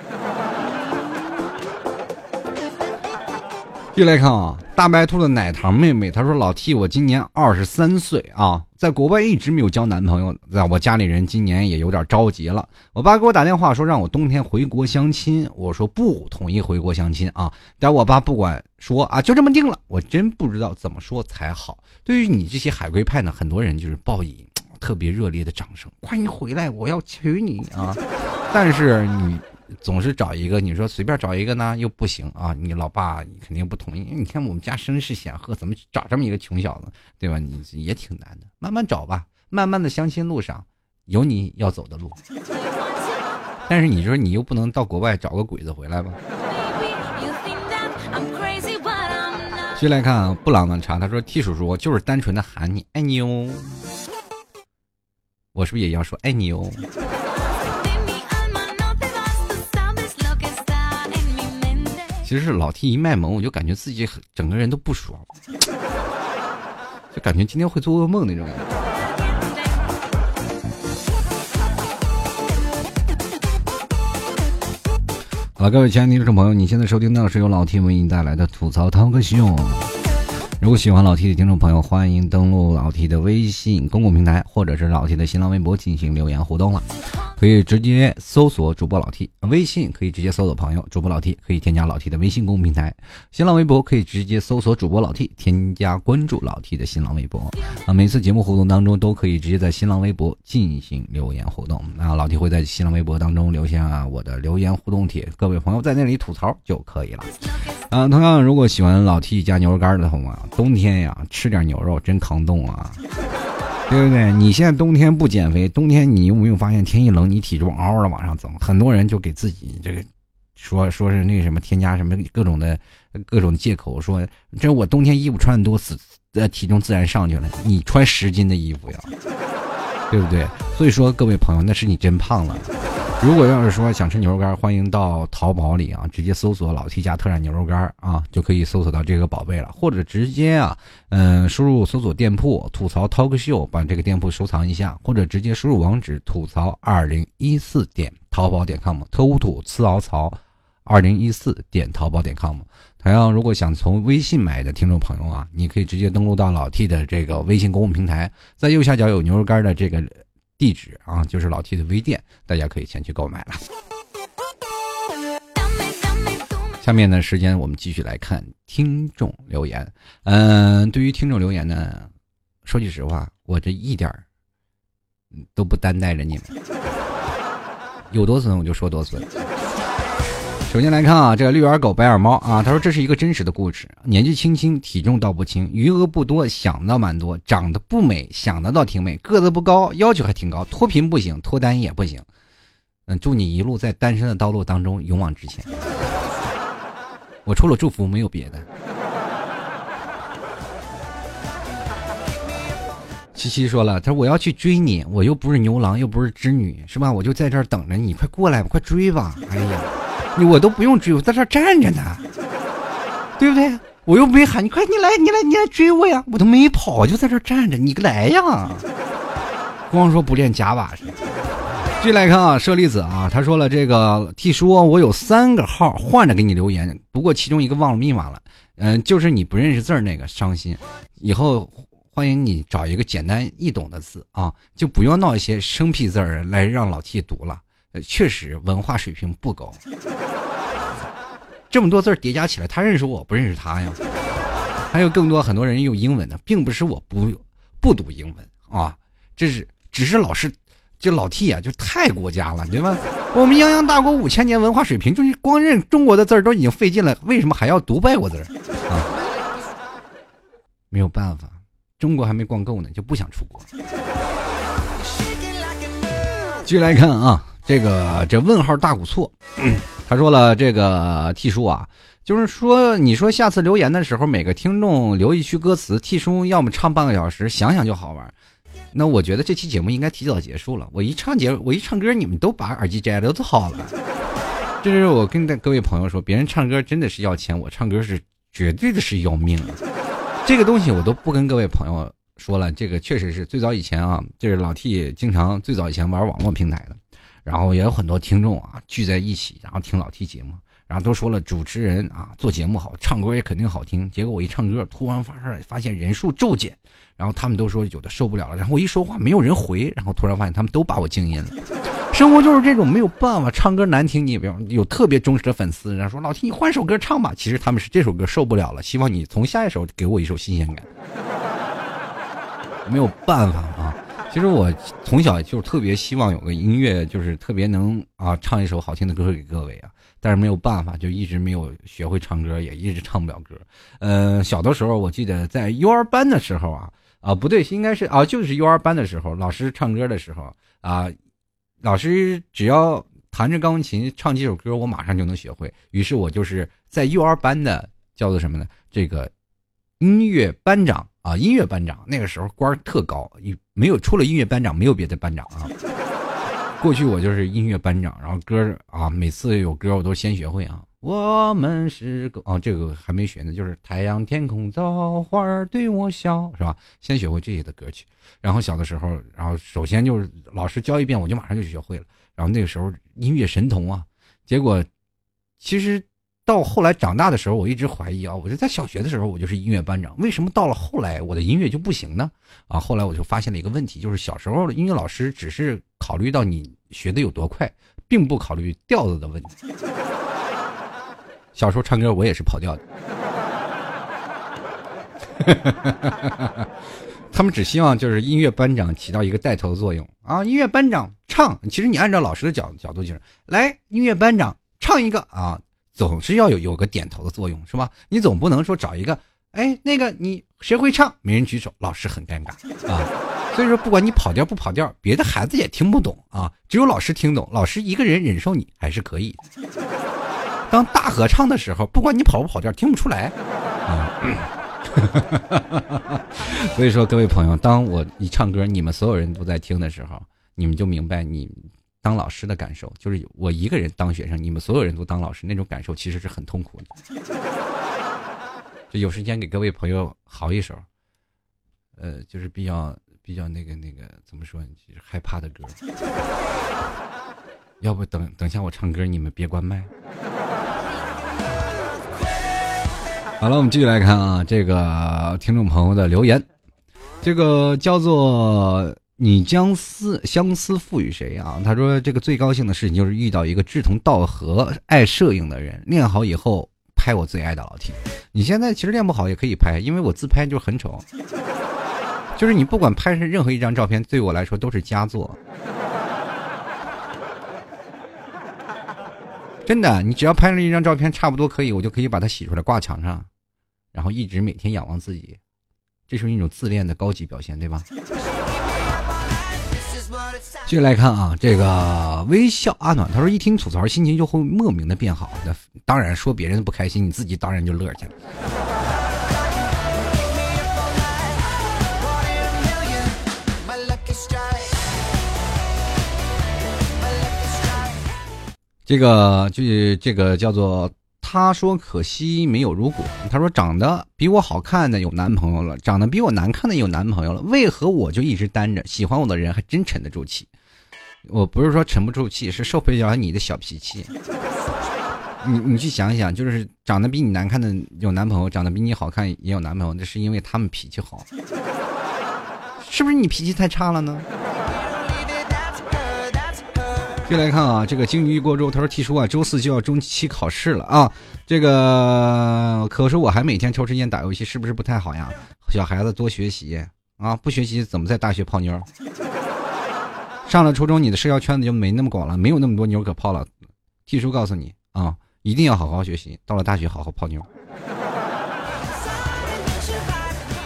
A: 继续来看啊，大白兔的奶糖妹妹，她说：“老 T，我今年二十三岁啊，在国外一直没有交男朋友，在我家里人今年也有点着急了。我爸给我打电话说让我冬天回国相亲，我说不同意回国相亲啊。但我爸不管说啊，就这么定了。我真不知道怎么说才好。对于你这些海归派呢，很多人就是报以特别热烈的掌声，快你回来，我要娶你啊！但是你。”总是找一个，你说随便找一个呢又不行啊！你老爸你肯定不同意。你看我们家身世显赫，怎么找这么一个穷小子，对吧？你也挺难的，慢慢找吧。慢慢的相亲路上有你要走的路，但是你说你又不能到国外找个鬼子回来吧？接来看布朗的茶，他说：“T 叔叔，我就是单纯的喊你爱你哦。”我是不是也要说爱你哦？其实是老 T 一卖萌，我就感觉自己整个人都不爽，就感觉今天会做噩梦那种。好了，各位亲爱的听众朋友，你现在收听到的是由老 T 为您带来的吐槽涛哥秀。如果喜欢老 T 的听众朋友，欢迎登录老 T 的微信公共平台，或者是老 T 的新浪微博进行留言互动了。可以直接搜索主播老 T 微信，可以直接搜索朋友主播老 T，可以添加老 T 的微信公众平台，新浪微博可以直接搜索主播老 T，添加关注老 T 的新浪微博。啊，每次节目互动当中都可以直接在新浪微博进行留言互动。那老 T 会在新浪微博当中留下我的留言互动帖，各位朋友在那里吐槽就可以了。啊，同样如果喜欢老 T 加牛肉干的朋友，冬天呀吃点牛肉真抗冻啊。对不对？你现在冬天不减肥，冬天你有没有发现天一冷，你体重嗷嗷的往上走？很多人就给自己这个说说是那什么添加什么各种的各种借口，说这我冬天衣服穿的多，自呃体重自然上去了。你穿十斤的衣服呀，对不对？所以说各位朋友，那是你真胖了。如果要是说想吃牛肉干，欢迎到淘宝里啊，直接搜索“老 T 家特产牛肉干”啊，就可以搜索到这个宝贝了。或者直接啊，嗯，输入搜索店铺“吐槽 talk show”，把这个店铺收藏一下，或者直接输入网址“吐槽二零一四点淘宝点 com”，特乌土次敖曹二零一四点淘宝点 com。同样，如果想从微信买的听众朋友啊，你可以直接登录到老 T 的这个微信公共平台，在右下角有牛肉干的这个。地址啊，就是老 T 的微店，大家可以前去购买了。下面呢，时间我们继续来看听众留言。嗯，对于听众留言呢，说句实话，我这一点儿都不担待着你们，有多损我就说多损。首先来看啊，这个绿耳狗白眼猫啊，他说这是一个真实的故事。年纪轻轻，体重倒不轻，余额不多，想的蛮多，长得不美，想的倒挺美，个子不高，要求还挺高，脱贫不行，脱单也不行。嗯，祝你一路在单身的道路当中勇往直前。我除了祝福没有别的。七七说了，他说我要去追你，我又不是牛郎，又不是织女，是吧？我就在这儿等着你，快过来吧，快追吧！哎呀，你我都不用追，我在这站着呢，对不对？我又没喊你，快你来，你来，你来追我呀！我都没跑，就在这站着，你来呀！光说不练假把式。继续来看啊，舍利子啊，他说了这个 T 叔，我有三个号换着给你留言，不过其中一个忘了密码了，嗯，就是你不认识字儿那个，伤心，以后。欢迎你找一个简单易懂的字啊，就不要闹一些生僻字儿来让老 T 读了。确实文化水平不高，这么多字叠加起来，他认识我不认识他呀？还有更多很多人用英文的，并不是我不不读英文啊，这是只是老师就老 T 啊，就太国家了，对吧？我们泱泱大国五千年文化水平，就是光认中国的字儿都已经费劲了，为什么还要读外国字儿啊？没有办法。中国还没逛够呢，就不想出国。继续来看啊，这个这问号大古错，他说了这个 T 叔啊，就是说你说下次留言的时候，每个听众留一句歌词，T 叔要么唱半个小时，想想就好玩。那我觉得这期节目应该提早结束了。我一唱节，我一唱歌，你们都把耳机摘了，都好了。这是我跟各位朋友说，别人唱歌真的是要钱，我唱歌是绝对的是要命啊。这个东西我都不跟各位朋友说了，这个确实是最早以前啊，就是老 T 经常最早以前玩网络平台的，然后也有很多听众啊聚在一起，然后听老 T 节目，然后都说了主持人啊做节目好，唱歌也肯定好听。结果我一唱歌，突然发现发现人数骤减，然后他们都说有的受不了了，然后我一说话没有人回，然后突然发现他们都把我静音了。生活就是这种，没有办法，唱歌难听，你也不要有特别忠实的粉丝，然后说老 T 你换首歌唱吧。其实他们是这首歌受不了了，希望你从下一首给我一首新鲜感。没有办法啊，其实我从小就特别希望有个音乐，就是特别能啊唱一首好听的歌给各位啊，但是没有办法，就一直没有学会唱歌，也一直唱不了歌。嗯，小的时候我记得在幼儿班的时候啊啊不对，应该是啊就是幼儿班的时候，老师唱歌的时候啊。老师只要弹着钢琴唱几首歌，我马上就能学会。于是我就是在幼儿班的叫做什么呢？这个音乐班长啊，音乐班长。那个时候官特高，没有除了音乐班长，没有别的班长啊。过去我就是音乐班长，然后歌啊，每次有歌我都先学会啊。我们是个啊，这个还没学呢，就是太阳天空枣花对我笑，是吧？先学会这些的歌曲，然后小的时候，然后首先就是老师教一遍，我就马上就学会了。然后那个时候音乐神童啊，结果其实到后来长大的时候，我一直怀疑啊，我就在小学的时候我就是音乐班长，为什么到了后来我的音乐就不行呢？啊，后来我就发现了一个问题，就是小时候的音乐老师只是考虑到你学的有多快，并不考虑调子的问题。小时候唱歌我也是跑调的，他们只希望就是音乐班长起到一个带头作用啊！音乐班长唱，其实你按照老师的角角度就是来，音乐班长唱一个啊，总是要有有个点头的作用是吧？你总不能说找一个哎那个你谁会唱没人举手，老师很尴尬啊！所以说不管你跑调不跑调，别的孩子也听不懂啊，只有老师听懂，老师一个人忍受你还是可以。当大合唱的时候，不管你跑不跑调，听不出来啊。所以说，各位朋友，当我一唱歌，你们所有人都在听的时候，你们就明白你当老师的感受，就是我一个人当学生，你们所有人都当老师，那种感受其实是很痛苦的。就有时间给各位朋友嚎一首，呃，就是比较比较那个那个怎么说，就是害怕的歌。要不等等下我唱歌，你们别关麦。好了，我们继续来看啊，这个听众朋友的留言，这个叫做“你将思相思赋予谁”啊？他说这个最高兴的事情就是遇到一个志同道合、爱摄影的人，练好以后拍我最爱的老 T。你现在其实练不好也可以拍，因为我自拍就很丑，就是你不管拍是任何一张照片，对我来说都是佳作。真的，你只要拍了一张照片，差不多可以，我就可以把它洗出来挂墙上，然后一直每天仰望自己，这是一种自恋的高级表现，对吧？继续来看啊，这个微笑阿暖他说，一听吐槽，心情就会莫名的变好。那当然说别人不开心，你自己当然就乐去了。这个就这个叫做，他说可惜没有如果。他说长得比我好看的有男朋友了，长得比我难看的有男朋友了，为何我就一直单着？喜欢我的人还真沉得住气。我不是说沉不住气，是受不了你的小脾气。你你去想想，就是长得比你难看的有男朋友，长得比你好看也有男朋友，那是因为他们脾气好，是不是你脾气太差了呢？接来看啊，这个鲸鱼一锅粥，他说：“提出啊，周四就要中期考试了啊，这个可是我还每天抽时间打游戏，是不是不太好呀？小孩子多学习啊，不学习怎么在大学泡妞？上了初中，你的社交圈子就没那么广了，没有那么多妞可泡了。提叔告诉你啊，一定要好好学习，到了大学好好泡妞。”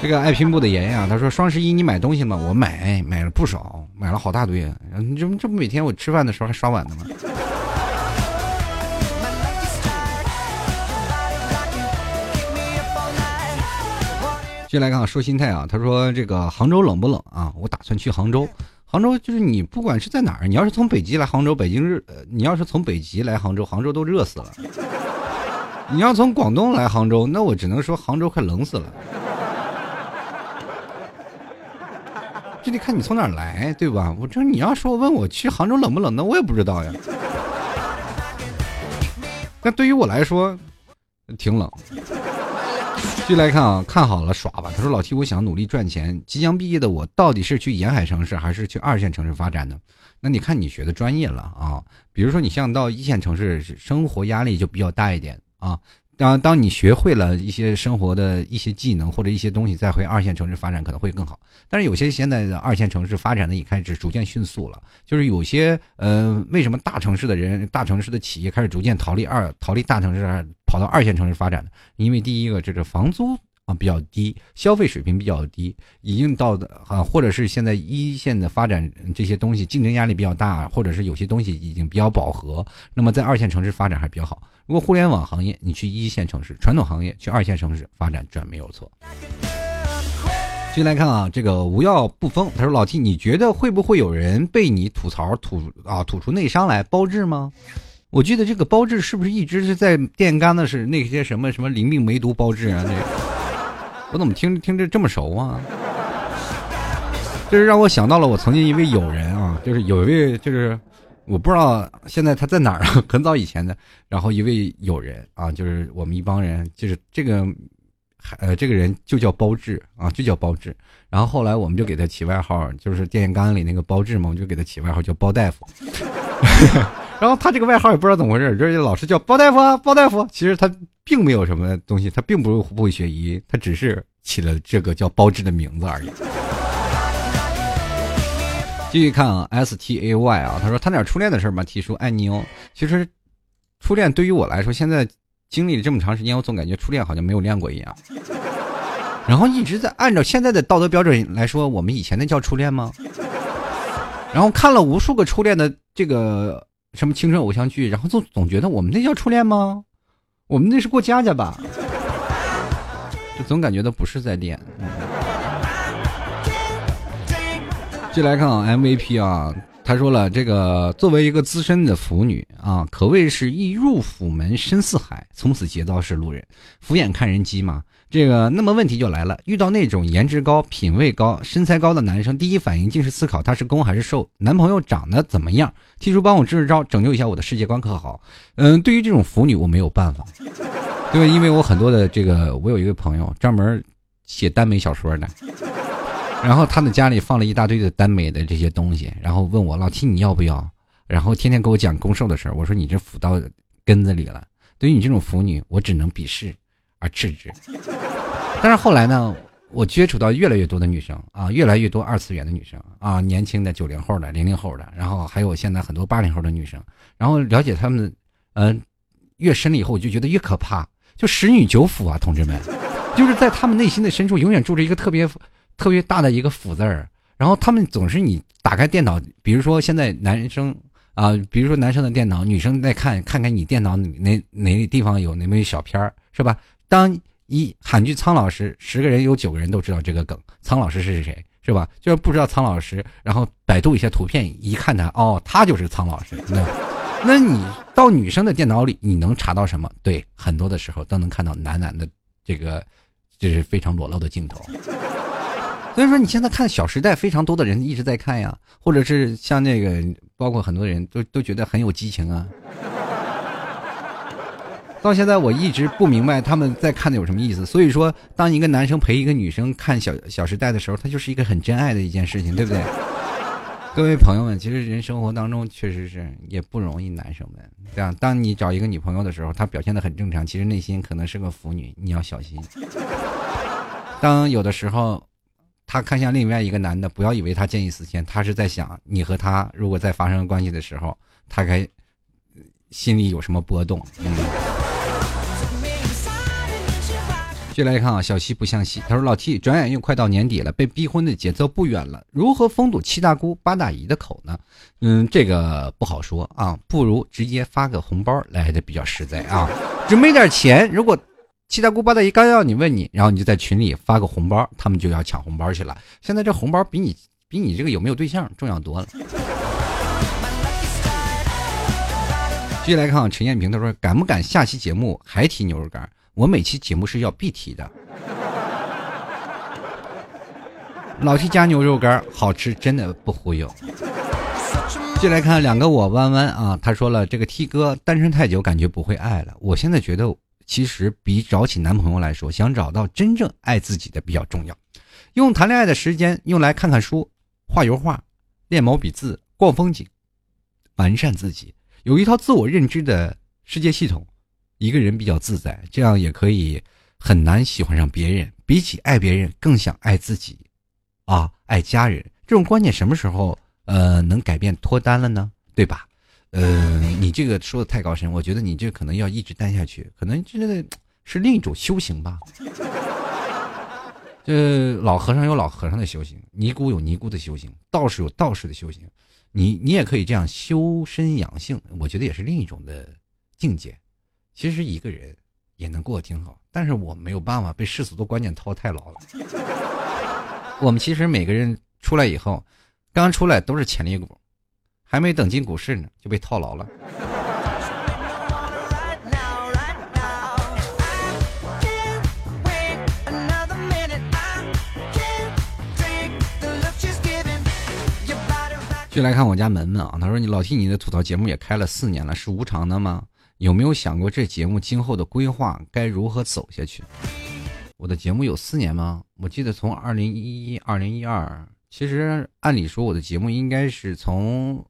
A: 这个爱拼布的妍妍啊，他说：“双十一你买东西吗？我买，买了不少，买了好大堆。你这这不每天我吃饭的时候还刷碗呢吗？”进来看说心态啊，他说：“这个杭州冷不冷啊？我打算去杭州。杭州就是你不管是在哪儿，你要是从北极来杭州，北京热；你要是从北极来杭州，杭州都热死了。你要从广东来杭州，那我只能说杭州快冷死了。”这得看你从哪儿来，对吧？我这你要说问我去杭州冷不冷，那我也不知道呀。但对于我来说，挺冷。继续来看啊，看好了耍吧。他说：“老七，我想努力赚钱。即将毕业的我，到底是去沿海城市还是去二线城市发展呢？那你看你学的专业了啊。比如说你像到一线城市，生活压力就比较大一点啊。”当当你学会了一些生活的一些技能或者一些东西，再回二线城市发展可能会更好。但是有些现在的二线城市发展的也开始逐渐迅速了，就是有些呃，为什么大城市的人、大城市的企业开始逐渐逃离二、逃离大城市，跑到二线城市发展呢？因为第一个，这个房租。啊，比较低，消费水平比较低，已经到的啊，或者是现在一线的发展这些东西竞争压力比较大，或者是有些东西已经比较饱和，那么在二线城市发展还比较好。如果互联网行业你去一线城市，传统行业去二线城市发展准没有错。继续来看啊，这个无药不疯，他说老 T，你觉得会不会有人被你吐槽吐啊吐出内伤来包治吗？我记得这个包治是不是一直是在电杆的是那些什么什么淋病梅毒包治啊？这个。我怎么听听着这么熟啊？就是让我想到了我曾经一位友人啊，就是有一位就是我不知道现在他在哪儿啊，很早以前的，然后一位友人啊，就是我们一帮人，就是这个呃这个人就叫包治啊，就叫包治。然后后来我们就给他起外号，就是电线杆里那个包治嘛，我们就给他起外号叫包大夫。然后他这个外号也不知道怎么回事，就是老是叫包大夫啊，包大夫。其实他并没有什么东西，他并不不会学医，他只是起了这个叫包治的名字而已。继续看啊，S T A Y 啊，他说他点初恋的事儿嘛，提出爱你哦。其实初恋对于我来说，现在经历了这么长时间，我总感觉初恋好像没有恋过一样。然后一直在按照现在的道德标准来说，我们以前那叫初恋吗？然后看了无数个初恋的这个。什么青春偶像剧，然后总总觉得我们那叫初恋吗？我们那是过家家吧？就总感觉到不是在恋。进来看啊，MVP 啊，他说了，这个作为一个资深的腐女啊，可谓是一入府门深似海，从此结交是路人，俯眼看人机嘛。这个，那么问题就来了，遇到那种颜值高、品味高、身材高的男生，第一反应竟是思考他是攻还是受，男朋友长得怎么样？提出帮我支支招，拯救一下我的世界观可好？嗯，对于这种腐女，我没有办法，对？因为我很多的这个，我有一个朋友专门写耽美小说的，然后他的家里放了一大堆的耽美的这些东西，然后问我老七你要不要？然后天天给我讲攻受的事儿，我说你这腐到根子里了。对于你这种腐女，我只能鄙视。而斥之，但是后来呢，我接触到越来越多的女生啊，越来越多二次元的女生啊，年轻的九零后的、零零后的，然后还有现在很多八零后的女生，然后了解她们，嗯，越深了以后，我就觉得越可怕。就十女九腐啊，同志们，就是在他们内心的深处，永远住着一个特别特别大的一个腐字儿。然后他们总是你打开电脑，比如说现在男生啊，比如说男生的电脑，女生在看看看你电脑哪哪地方有哪没小片儿，是吧？当一喊句苍老师，十个人有九个人都知道这个梗，苍老师是谁，是吧？就是不知道苍老师，然后百度一下图片，一看他，哦，他就是苍老师。那 那你到女生的电脑里，你能查到什么？对，很多的时候都能看到男男的这个，就是非常裸露的镜头。所以说，你现在看《小时代》，非常多的人一直在看呀，或者是像那个，包括很多人都都觉得很有激情啊。到现在我一直不明白他们在看的有什么意思。所以说，当一个男生陪一个女生看小《小时代》的时候，他就是一个很真爱的一件事情，对不对？各位朋友们，其实人生活当中确实是也不容易，男生们这样。当你找一个女朋友的时候，她表现的很正常，其实内心可能是个腐女，你要小心。当有的时候，她看向另外一个男的，不要以为他见异思迁，他是在想你和他如果再发生关系的时候，他该心里有什么波动。嗯。接来看啊，小西不像西。他说：“老 T，转眼又快到年底了，被逼婚的节奏不远了，如何封堵七大姑八大姨的口呢？嗯，这个不好说啊，不如直接发个红包来的比较实在啊。准备点钱，如果七大姑八大姨刚要你问你，然后你就在群里发个红包，他们就要抢红包去了。现在这红包比你比你这个有没有对象重要多了。”继续来看啊，陈艳平他说：“敢不敢下期节目还提牛肉干？”我每期节目是要必提的，老 T 加牛肉干好吃，真的不忽悠。进来看两个我弯弯啊，他说了，这个 T 哥单身太久，感觉不会爱了。我现在觉得，其实比找起男朋友来说，想找到真正爱自己的比较重要。用谈恋爱的时间用来看看书、画油画、练毛笔字、逛风景，完善自己，有一套自我认知的世界系统。一个人比较自在，这样也可以很难喜欢上别人。比起爱别人，更想爱自己，啊，爱家人。这种观念什么时候呃能改变脱单了呢？对吧？呃，你这个说的太高深，我觉得你这可能要一直单下去，可能这个是另一种修行吧。这老和尚有老和尚的修行，尼姑有尼姑的修行，道士有道士的修行。你你也可以这样修身养性，我觉得也是另一种的境界。其实一个人也能过得挺好，但是我没有办法被世俗的观念套太牢了。我们其实每个人出来以后，刚出来都是潜力股，还没等进股市呢就被套牢了。就来看我家门门啊，他说：“你老替你的吐槽节目也开了四年了，是无偿的吗？”有没有想过这节目今后的规划该如何走下去？我的节目有四年吗？我记得从二零一一、二零一二，其实按理说我的节目应该是从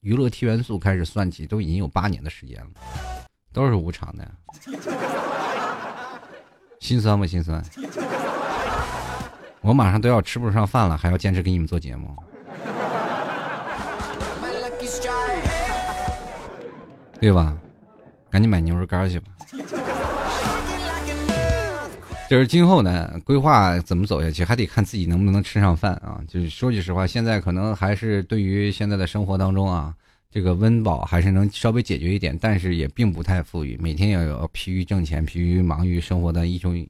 A: 娱乐 T 元素开始算起，都已经有八年的时间了，都是无偿的，心酸不心酸？我马上都要吃不上饭了，还要坚持给你们做节目，对吧？赶紧买牛肉干去吧。就是今后呢，规划怎么走下去，还得看自己能不能吃上饭啊。就是说句实话，现在可能还是对于现在的生活当中啊，这个温饱还是能稍微解决一点，但是也并不太富裕。每天要有疲于挣钱，疲于忙于生活的一种，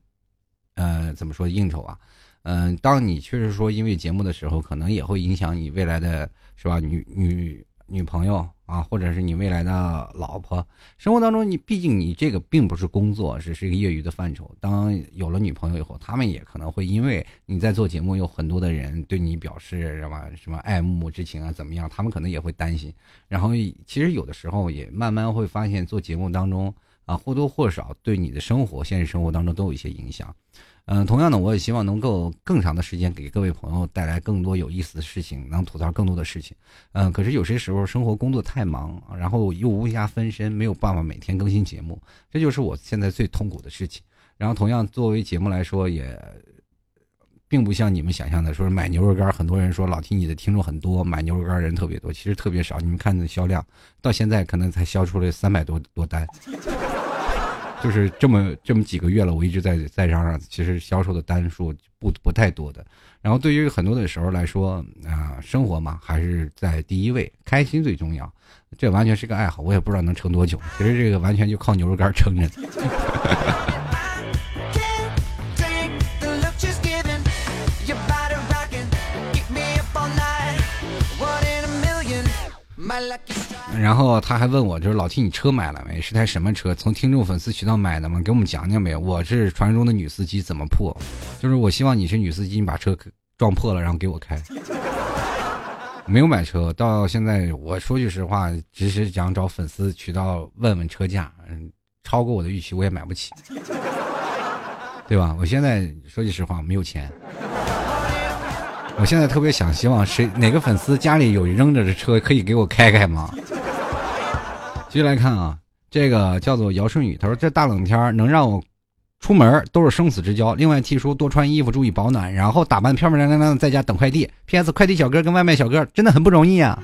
A: 呃，怎么说应酬啊？嗯，当你确实说因为节目的时候，可能也会影响你未来的是吧？女女女朋友。啊，或者是你未来的老婆，生活当中你毕竟你这个并不是工作，只是一个业余的范畴。当有了女朋友以后，他们也可能会因为你在做节目，有很多的人对你表示什么什么爱慕之情啊，怎么样？他们可能也会担心。然后其实有的时候也慢慢会发现，做节目当中啊，或多或少对你的生活、现实生活当中都有一些影响。嗯，同样的，我也希望能够更长的时间给各位朋友带来更多有意思的事情，能吐槽更多的事情。嗯，可是有些时候生活工作太忙，然后又无暇分身，没有办法每天更新节目，这就是我现在最痛苦的事情。然后，同样作为节目来说，也并不像你们想象的，说买牛肉干，很多人说老听你的听众很多，买牛肉干人特别多，其实特别少。你们看的销量，到现在可能才销出了三百多多单，就是这么这么几个月了，我一直在在嚷嚷，其实销售的单数不不太多的。然后对于很多的时候来说啊，生活嘛还是在第一位，开心最重要。这完全是个爱好，我也不知道能撑多久。其实这个完全就靠牛肉干撑着。然后他还问我，就是老 T，你车买了没？是台什么车？从听众粉丝渠道买的吗？给我们讲讲呗。我是传说中的女司机，怎么破？就是我希望你是女司机，你把车撞破了，然后给我开。没有买车，到现在我说句实话，只是想找粉丝渠道问问车价，嗯，超过我的预期我也买不起，对吧？我现在说句实话，没有钱。我现在特别想希望谁哪个粉丝家里有扔着的车，可以给我开开吗？继续来看啊，这个叫做姚顺宇，他说这大冷天能让我出门都是生死之交。另外提出多穿衣服，注意保暖，然后打扮漂漂亮亮的在家等快递。P.S. 快递小哥跟外卖小哥真的很不容易啊。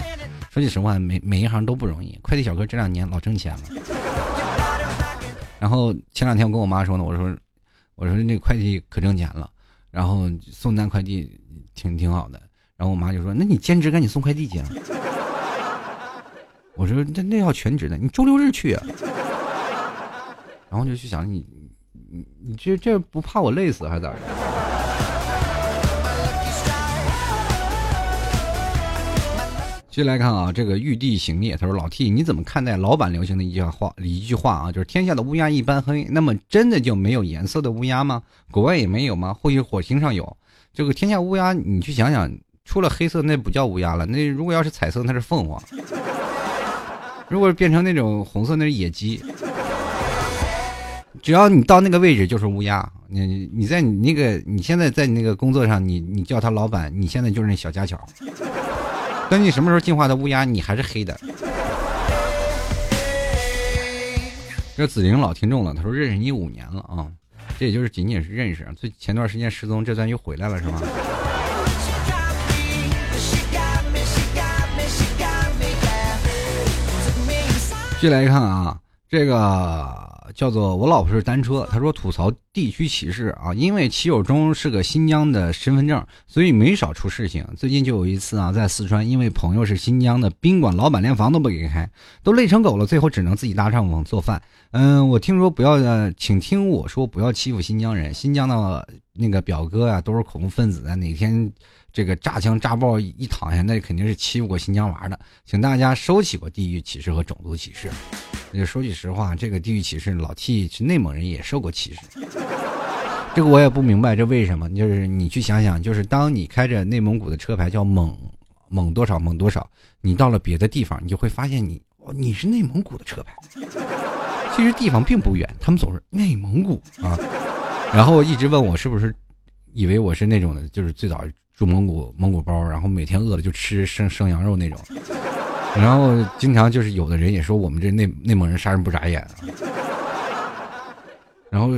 A: 说句实话，每每一行都不容易。快递小哥这两年老挣钱了。然后前两天我跟我妈说呢，我说我说那快递可挣钱了，然后送单快递。挺挺好的，然后我妈就说：“那你兼职赶紧送快递去。”我说：“那那要全职的，你周六日去啊。”然后就去想你，你你这这不怕我累死还是咋的？接来看啊，这个玉帝行灭，他说：“老 T，你怎么看待老版流行的一句话？一句话啊，就是天下的乌鸦一般黑。那么真的就没有颜色的乌鸦吗？国外也没有吗？或许火星上有。这个天下乌鸦，你去想想，除了黑色，那不叫乌鸦了。那如果要是彩色，那是凤凰。如果变成那种红色，那是野鸡。只要你到那个位置，就是乌鸦。你你在你那个你现在在你那个工作上，你你叫他老板，你现在就是那小家巧。”等你什么时候进化的乌鸦，你还是黑的。这紫菱老听众了，他说认识你五年了啊，这也就是仅仅是认识。最前段时间失踪，这算又回来了是吗？继续来看啊，这个。叫做我老婆是单车，他说吐槽地区歧视啊，因为骑友中是个新疆的身份证，所以没少出事情。最近就有一次啊，在四川，因为朋友是新疆的宾馆老板，连房都不给开，都累成狗了，最后只能自己搭帐篷做饭。嗯，我听说不要，呃请听我说，不要欺负新疆人，新疆的那个表哥啊，都是恐怖分子啊，哪天。这个炸枪炸爆一躺下，那肯定是欺负过新疆娃的，请大家收起过地域歧视和种族歧视。就说句实话，这个地域歧视，老 T 是内蒙人也受过歧视。这个我也不明白这为什么。就是你去想想，就是当你开着内蒙古的车牌叫蒙蒙多少蒙多少，你到了别的地方，你就会发现你你是内蒙古的车牌。其实地方并不远，他们总是内蒙古啊，然后一直问我是不是以为我是那种的，就是最早。住蒙古蒙古包，然后每天饿了就吃生生羊肉那种，然后经常就是有的人也说我们这内内蒙人杀人不眨眼，然后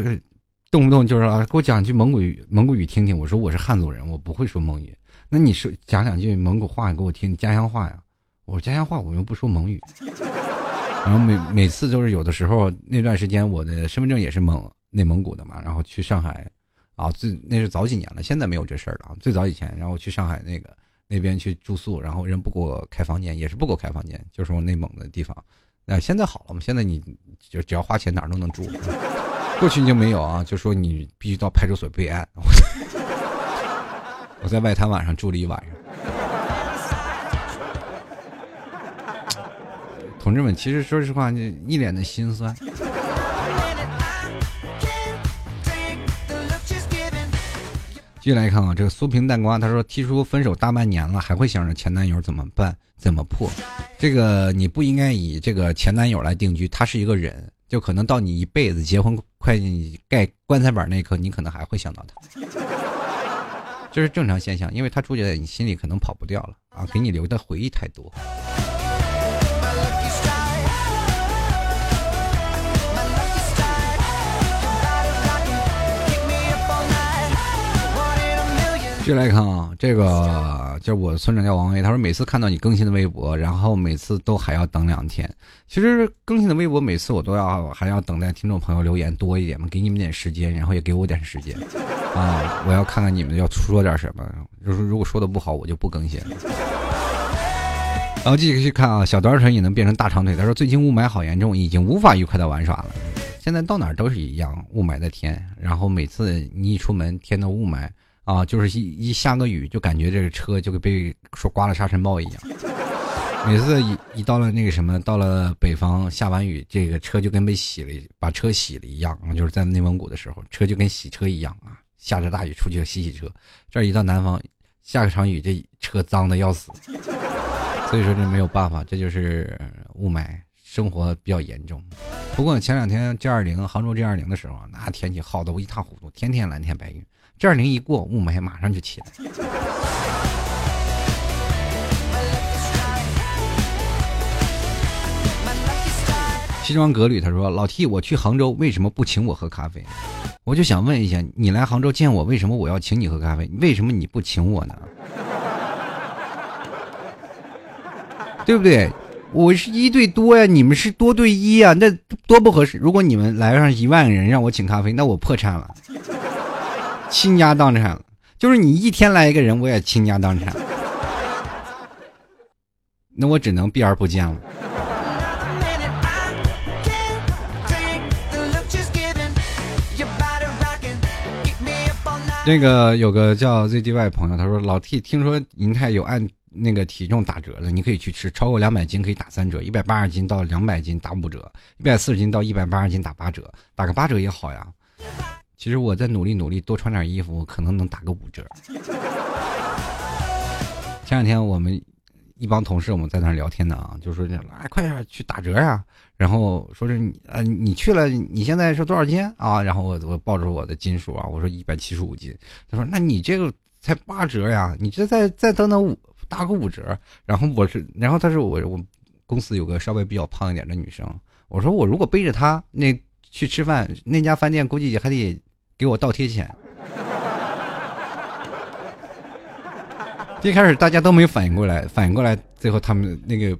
A: 动不动就是啊给我讲句蒙古语蒙古语听听，我说我是汉族人，我不会说蒙语，那你说讲两句蒙古话给我听，家乡话呀，我说家乡话我又不说蒙语，然后每每次都是有的时候那段时间我的身份证也是蒙内蒙古的嘛，然后去上海。啊，最那是早几年了，现在没有这事儿了啊。最早以前，然后去上海那个那边去住宿，然后人不给我开房间，也是不给我开房间，就是我内蒙的地方。那现在好了嘛？现在你就只要花钱哪儿都能住。过去就没有啊，就说你必须到派出所备案。我在外滩晚上住了一晚上。同志们，其实说实话，一脸的心酸。继续来看啊，这个苏平蛋瓜，他说提出分手大半年了，还会想着前男友怎么办？怎么破？这个你不应该以这个前男友来定居，他是一个人，就可能到你一辈子结婚快盖棺材板那一刻，你可能还会想到他，这是正常现象，因为他出现在你心里，可能跑不掉了啊，给你留的回忆太多。续来看啊，这个就是我村长叫王威，他说每次看到你更新的微博，然后每次都还要等两天。其实更新的微博每次我都要还要等待听众朋友留言多一点嘛，给你们点时间，然后也给我点时间啊，我要看看你们要说点什么。就是如果说的不好，我就不更新了。然后继续去看啊，小短腿也能变成大长腿。他说最近雾霾好严重，已经无法愉快的玩耍了。现在到哪都是一样，雾霾的天，然后每次你一出门，天都雾霾。啊，就是一一下个雨，就感觉这个车就跟被说刮了沙尘暴一样。每次一一到了那个什么，到了北方下完雨，这个车就跟被洗了，把车洗了一样。就是在内蒙古的时候，车就跟洗车一样啊。下着大雨出去洗洗车，这一到南方，下个场雨，这车脏的要死。所以说这没有办法，这就是雾霾，生活比较严重。不过前两天 G 二零杭州 G 二零的时候，那天气好的我一塌糊涂，天天蓝天白云。G 二零一过，雾霾马上就起来。西装革履，他说：“老 T，我去杭州为什么不请我喝咖啡？我就想问一下，你来杭州见我，为什么我要请你喝咖啡？为什么你不请我呢？对不对？我是一对多呀，你们是多对一呀，那多不合适。如果你们来上一万个人让我请咖啡，那我破产了。”倾家荡产了，就是你一天来一个人，我也倾家荡产。那我只能避而不见了。那个有个叫 ZDY 朋友，他说老 T 听说银泰有按那个体重打折的，你可以去吃，超过两百斤可以打三折，一百八十斤到两百斤打五折，一百四十斤到一百八十斤打八折，打个八折也好呀。其实我再努力努力多穿点衣服，可能能打个五折。前两天我们一帮同事我们在那聊天呢啊，就说这哎快点去打折呀，然后说是你呃你去了你现在是多少斤啊？然后我我抱着我的斤数啊，我说一百七十五斤。他说那你这个才八折呀，你这再再等等五打个五折。然后我是然后他说我我公司有个稍微比较胖一点的女生，我说我如果背着她那去吃饭，那家饭店估计还得。给我倒贴钱。一开始大家都没反应过来，反应过来，最后他们那个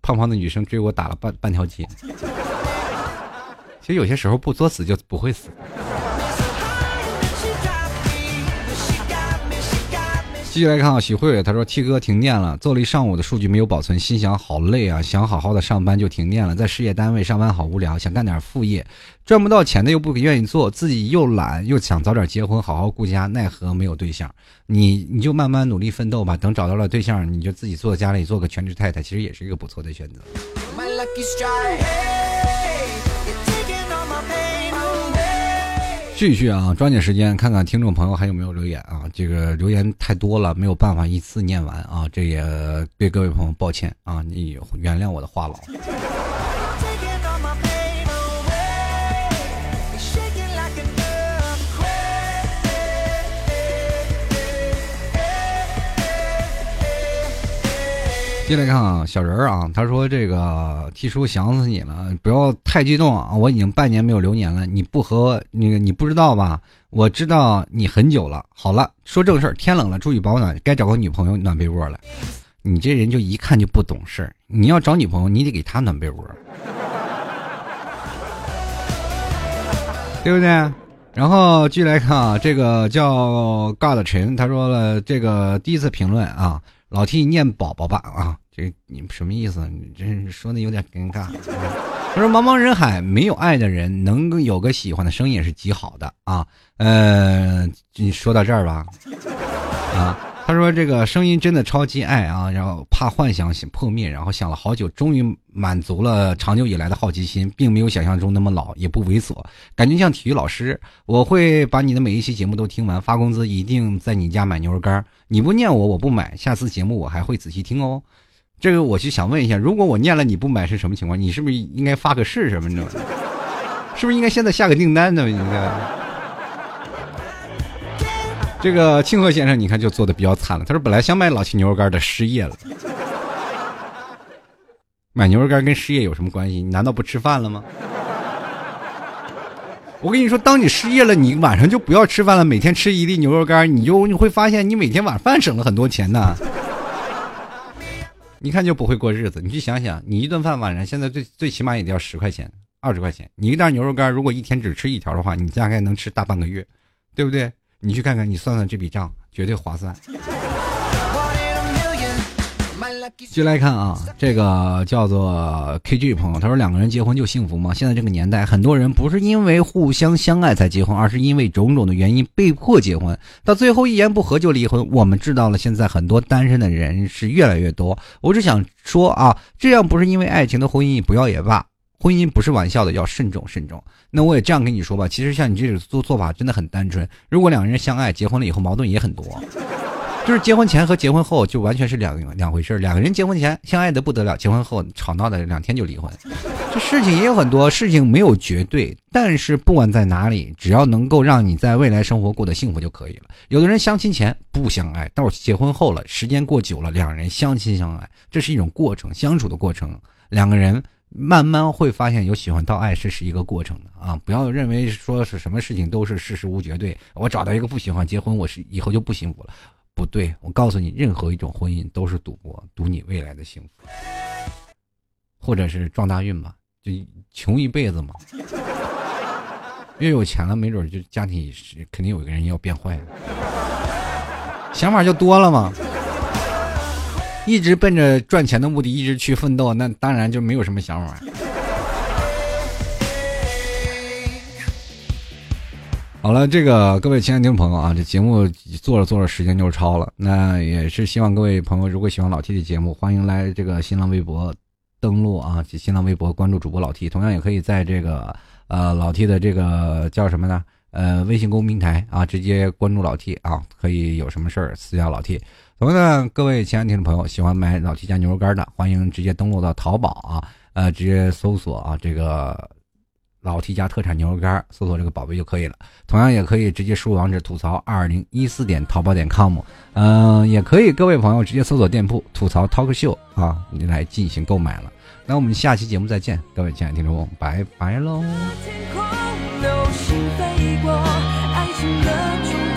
A: 胖胖的女生追我打了半半条街。其实有些时候不作死就不会死。继续来看啊，许慧，他说：“T 哥停电了，做了一上午的数据没有保存，心想好累啊，想好好的上班就停电了，在事业单位上班好无聊，想干点副业，赚不到钱的又不愿意做，自己又懒又想早点结婚好好顾家，奈何没有对象。你你就慢慢努力奋斗吧，等找到了对象，你就自己坐家里做个全职太太，其实也是一个不错的选择。”继续啊，抓紧时间看看听众朋友还有没有留言啊！这个留言太多了，没有办法一次念完啊，这也对各位朋友抱歉啊，你原谅我的话痨。进来看啊，小人儿啊，他说这个 T 叔想死你了，不要太激动啊！我已经半年没有留言了，你不和那个你不知道吧？我知道你很久了。好了，说正事儿，天冷了注意保暖，该找个女朋友暖被窝了。你这人就一看就不懂事儿，你要找女朋友，你得给她暖被窝，对不对？然后继续来看啊，这个叫 God 陈，他说了这个第一次评论啊。老替念宝宝吧啊，这你什么意思？你这说的有点尴尬。他说：“茫茫人海，没有爱的人，能够有个喜欢的声音也是极好的啊。”呃，你说到这儿吧，啊。他说：“这个声音真的超级爱啊，然后怕幻想破灭，然后想了好久，终于满足了长久以来的好奇心，并没有想象中那么老，也不猥琐，感觉像体育老师。我会把你的每一期节目都听完，发工资一定在你家买牛肉干。你不念我，我不买。下次节目我还会仔细听哦。这个我就想问一下，如果我念了你不买是什么情况？你是不是应该发个誓什么的？是不是应该现在下个订单呢？应该。”这个庆贺先生，你看就做的比较惨了。他说：“本来想买老七牛肉干的，失业了。买牛肉干跟失业有什么关系？你难道不吃饭了吗？”我跟你说，当你失业了，你晚上就不要吃饭了，每天吃一粒牛肉干，你就你会发现，你每天晚饭省了很多钱呢。你看就不会过日子。你去想想，你一顿饭晚上现在最最起码也得要十块钱、二十块钱。你一袋牛肉干，如果一天只吃一条的话，你大概能吃大半个月，对不对？你去看看，你算算这笔账，绝对划算。接来看啊，这个叫做 KG 朋友，他说两个人结婚就幸福吗？现在这个年代，很多人不是因为互相相爱才结婚，而是因为种种的原因被迫结婚，到最后一言不合就离婚。我们知道了，现在很多单身的人是越来越多。我只想说啊，这样不是因为爱情的婚姻不要也罢，婚姻不是玩笑的，要慎重慎重。那我也这样跟你说吧，其实像你这种做做法真的很单纯。如果两个人相爱，结婚了以后矛盾也很多。就是结婚前和结婚后就完全是两两回事两个人结婚前相爱的不得了，结婚后吵闹的两天就离婚。这事情也有很多，事情没有绝对，但是不管在哪里，只要能够让你在未来生活过得幸福就可以了。有的人相亲前不相爱，到结婚后了，时间过久了，两人相亲相爱，这是一种过程，相处的过程。两个人慢慢会发现，由喜欢到爱，这是一个过程的啊！不要认为说是什么事情都是事实无绝对。我找到一个不喜欢结婚，我是以后就不幸福了。不对，我告诉你，任何一种婚姻都是赌博，赌你未来的幸福，或者是撞大运吧，就穷一辈子嘛。越有钱了，没准就家庭是肯定有一个人要变坏了，想法就多了嘛。一直奔着赚钱的目的一直去奋斗，那当然就没有什么想法。好了，这个各位亲爱的听众朋友啊，这节目做着做着时间就超了。那也是希望各位朋友，如果喜欢老 T 的节目，欢迎来这个新浪微博登录啊，新浪微博关注主播老 T。同样也可以在这个呃老 T 的这个叫什么呢？呃，微信公平台啊，直接关注老 T 啊，可以有什么事儿私聊老 T。同样呢，各位亲爱的听众朋友，喜欢买老 T 家牛肉干的，欢迎直接登录到淘宝啊，呃，直接搜索啊这个。老 T 家特产牛肉干，搜索这个宝贝就可以了。同样也可以直接输入网址吐槽二零一四点淘宝点 com，嗯，也可以各位朋友直接搜索店铺吐槽 talk 秀啊，你来进行购买了。那我们下期节目再见，各位亲爱的听众，拜拜喽。天空流星飞过，爱情的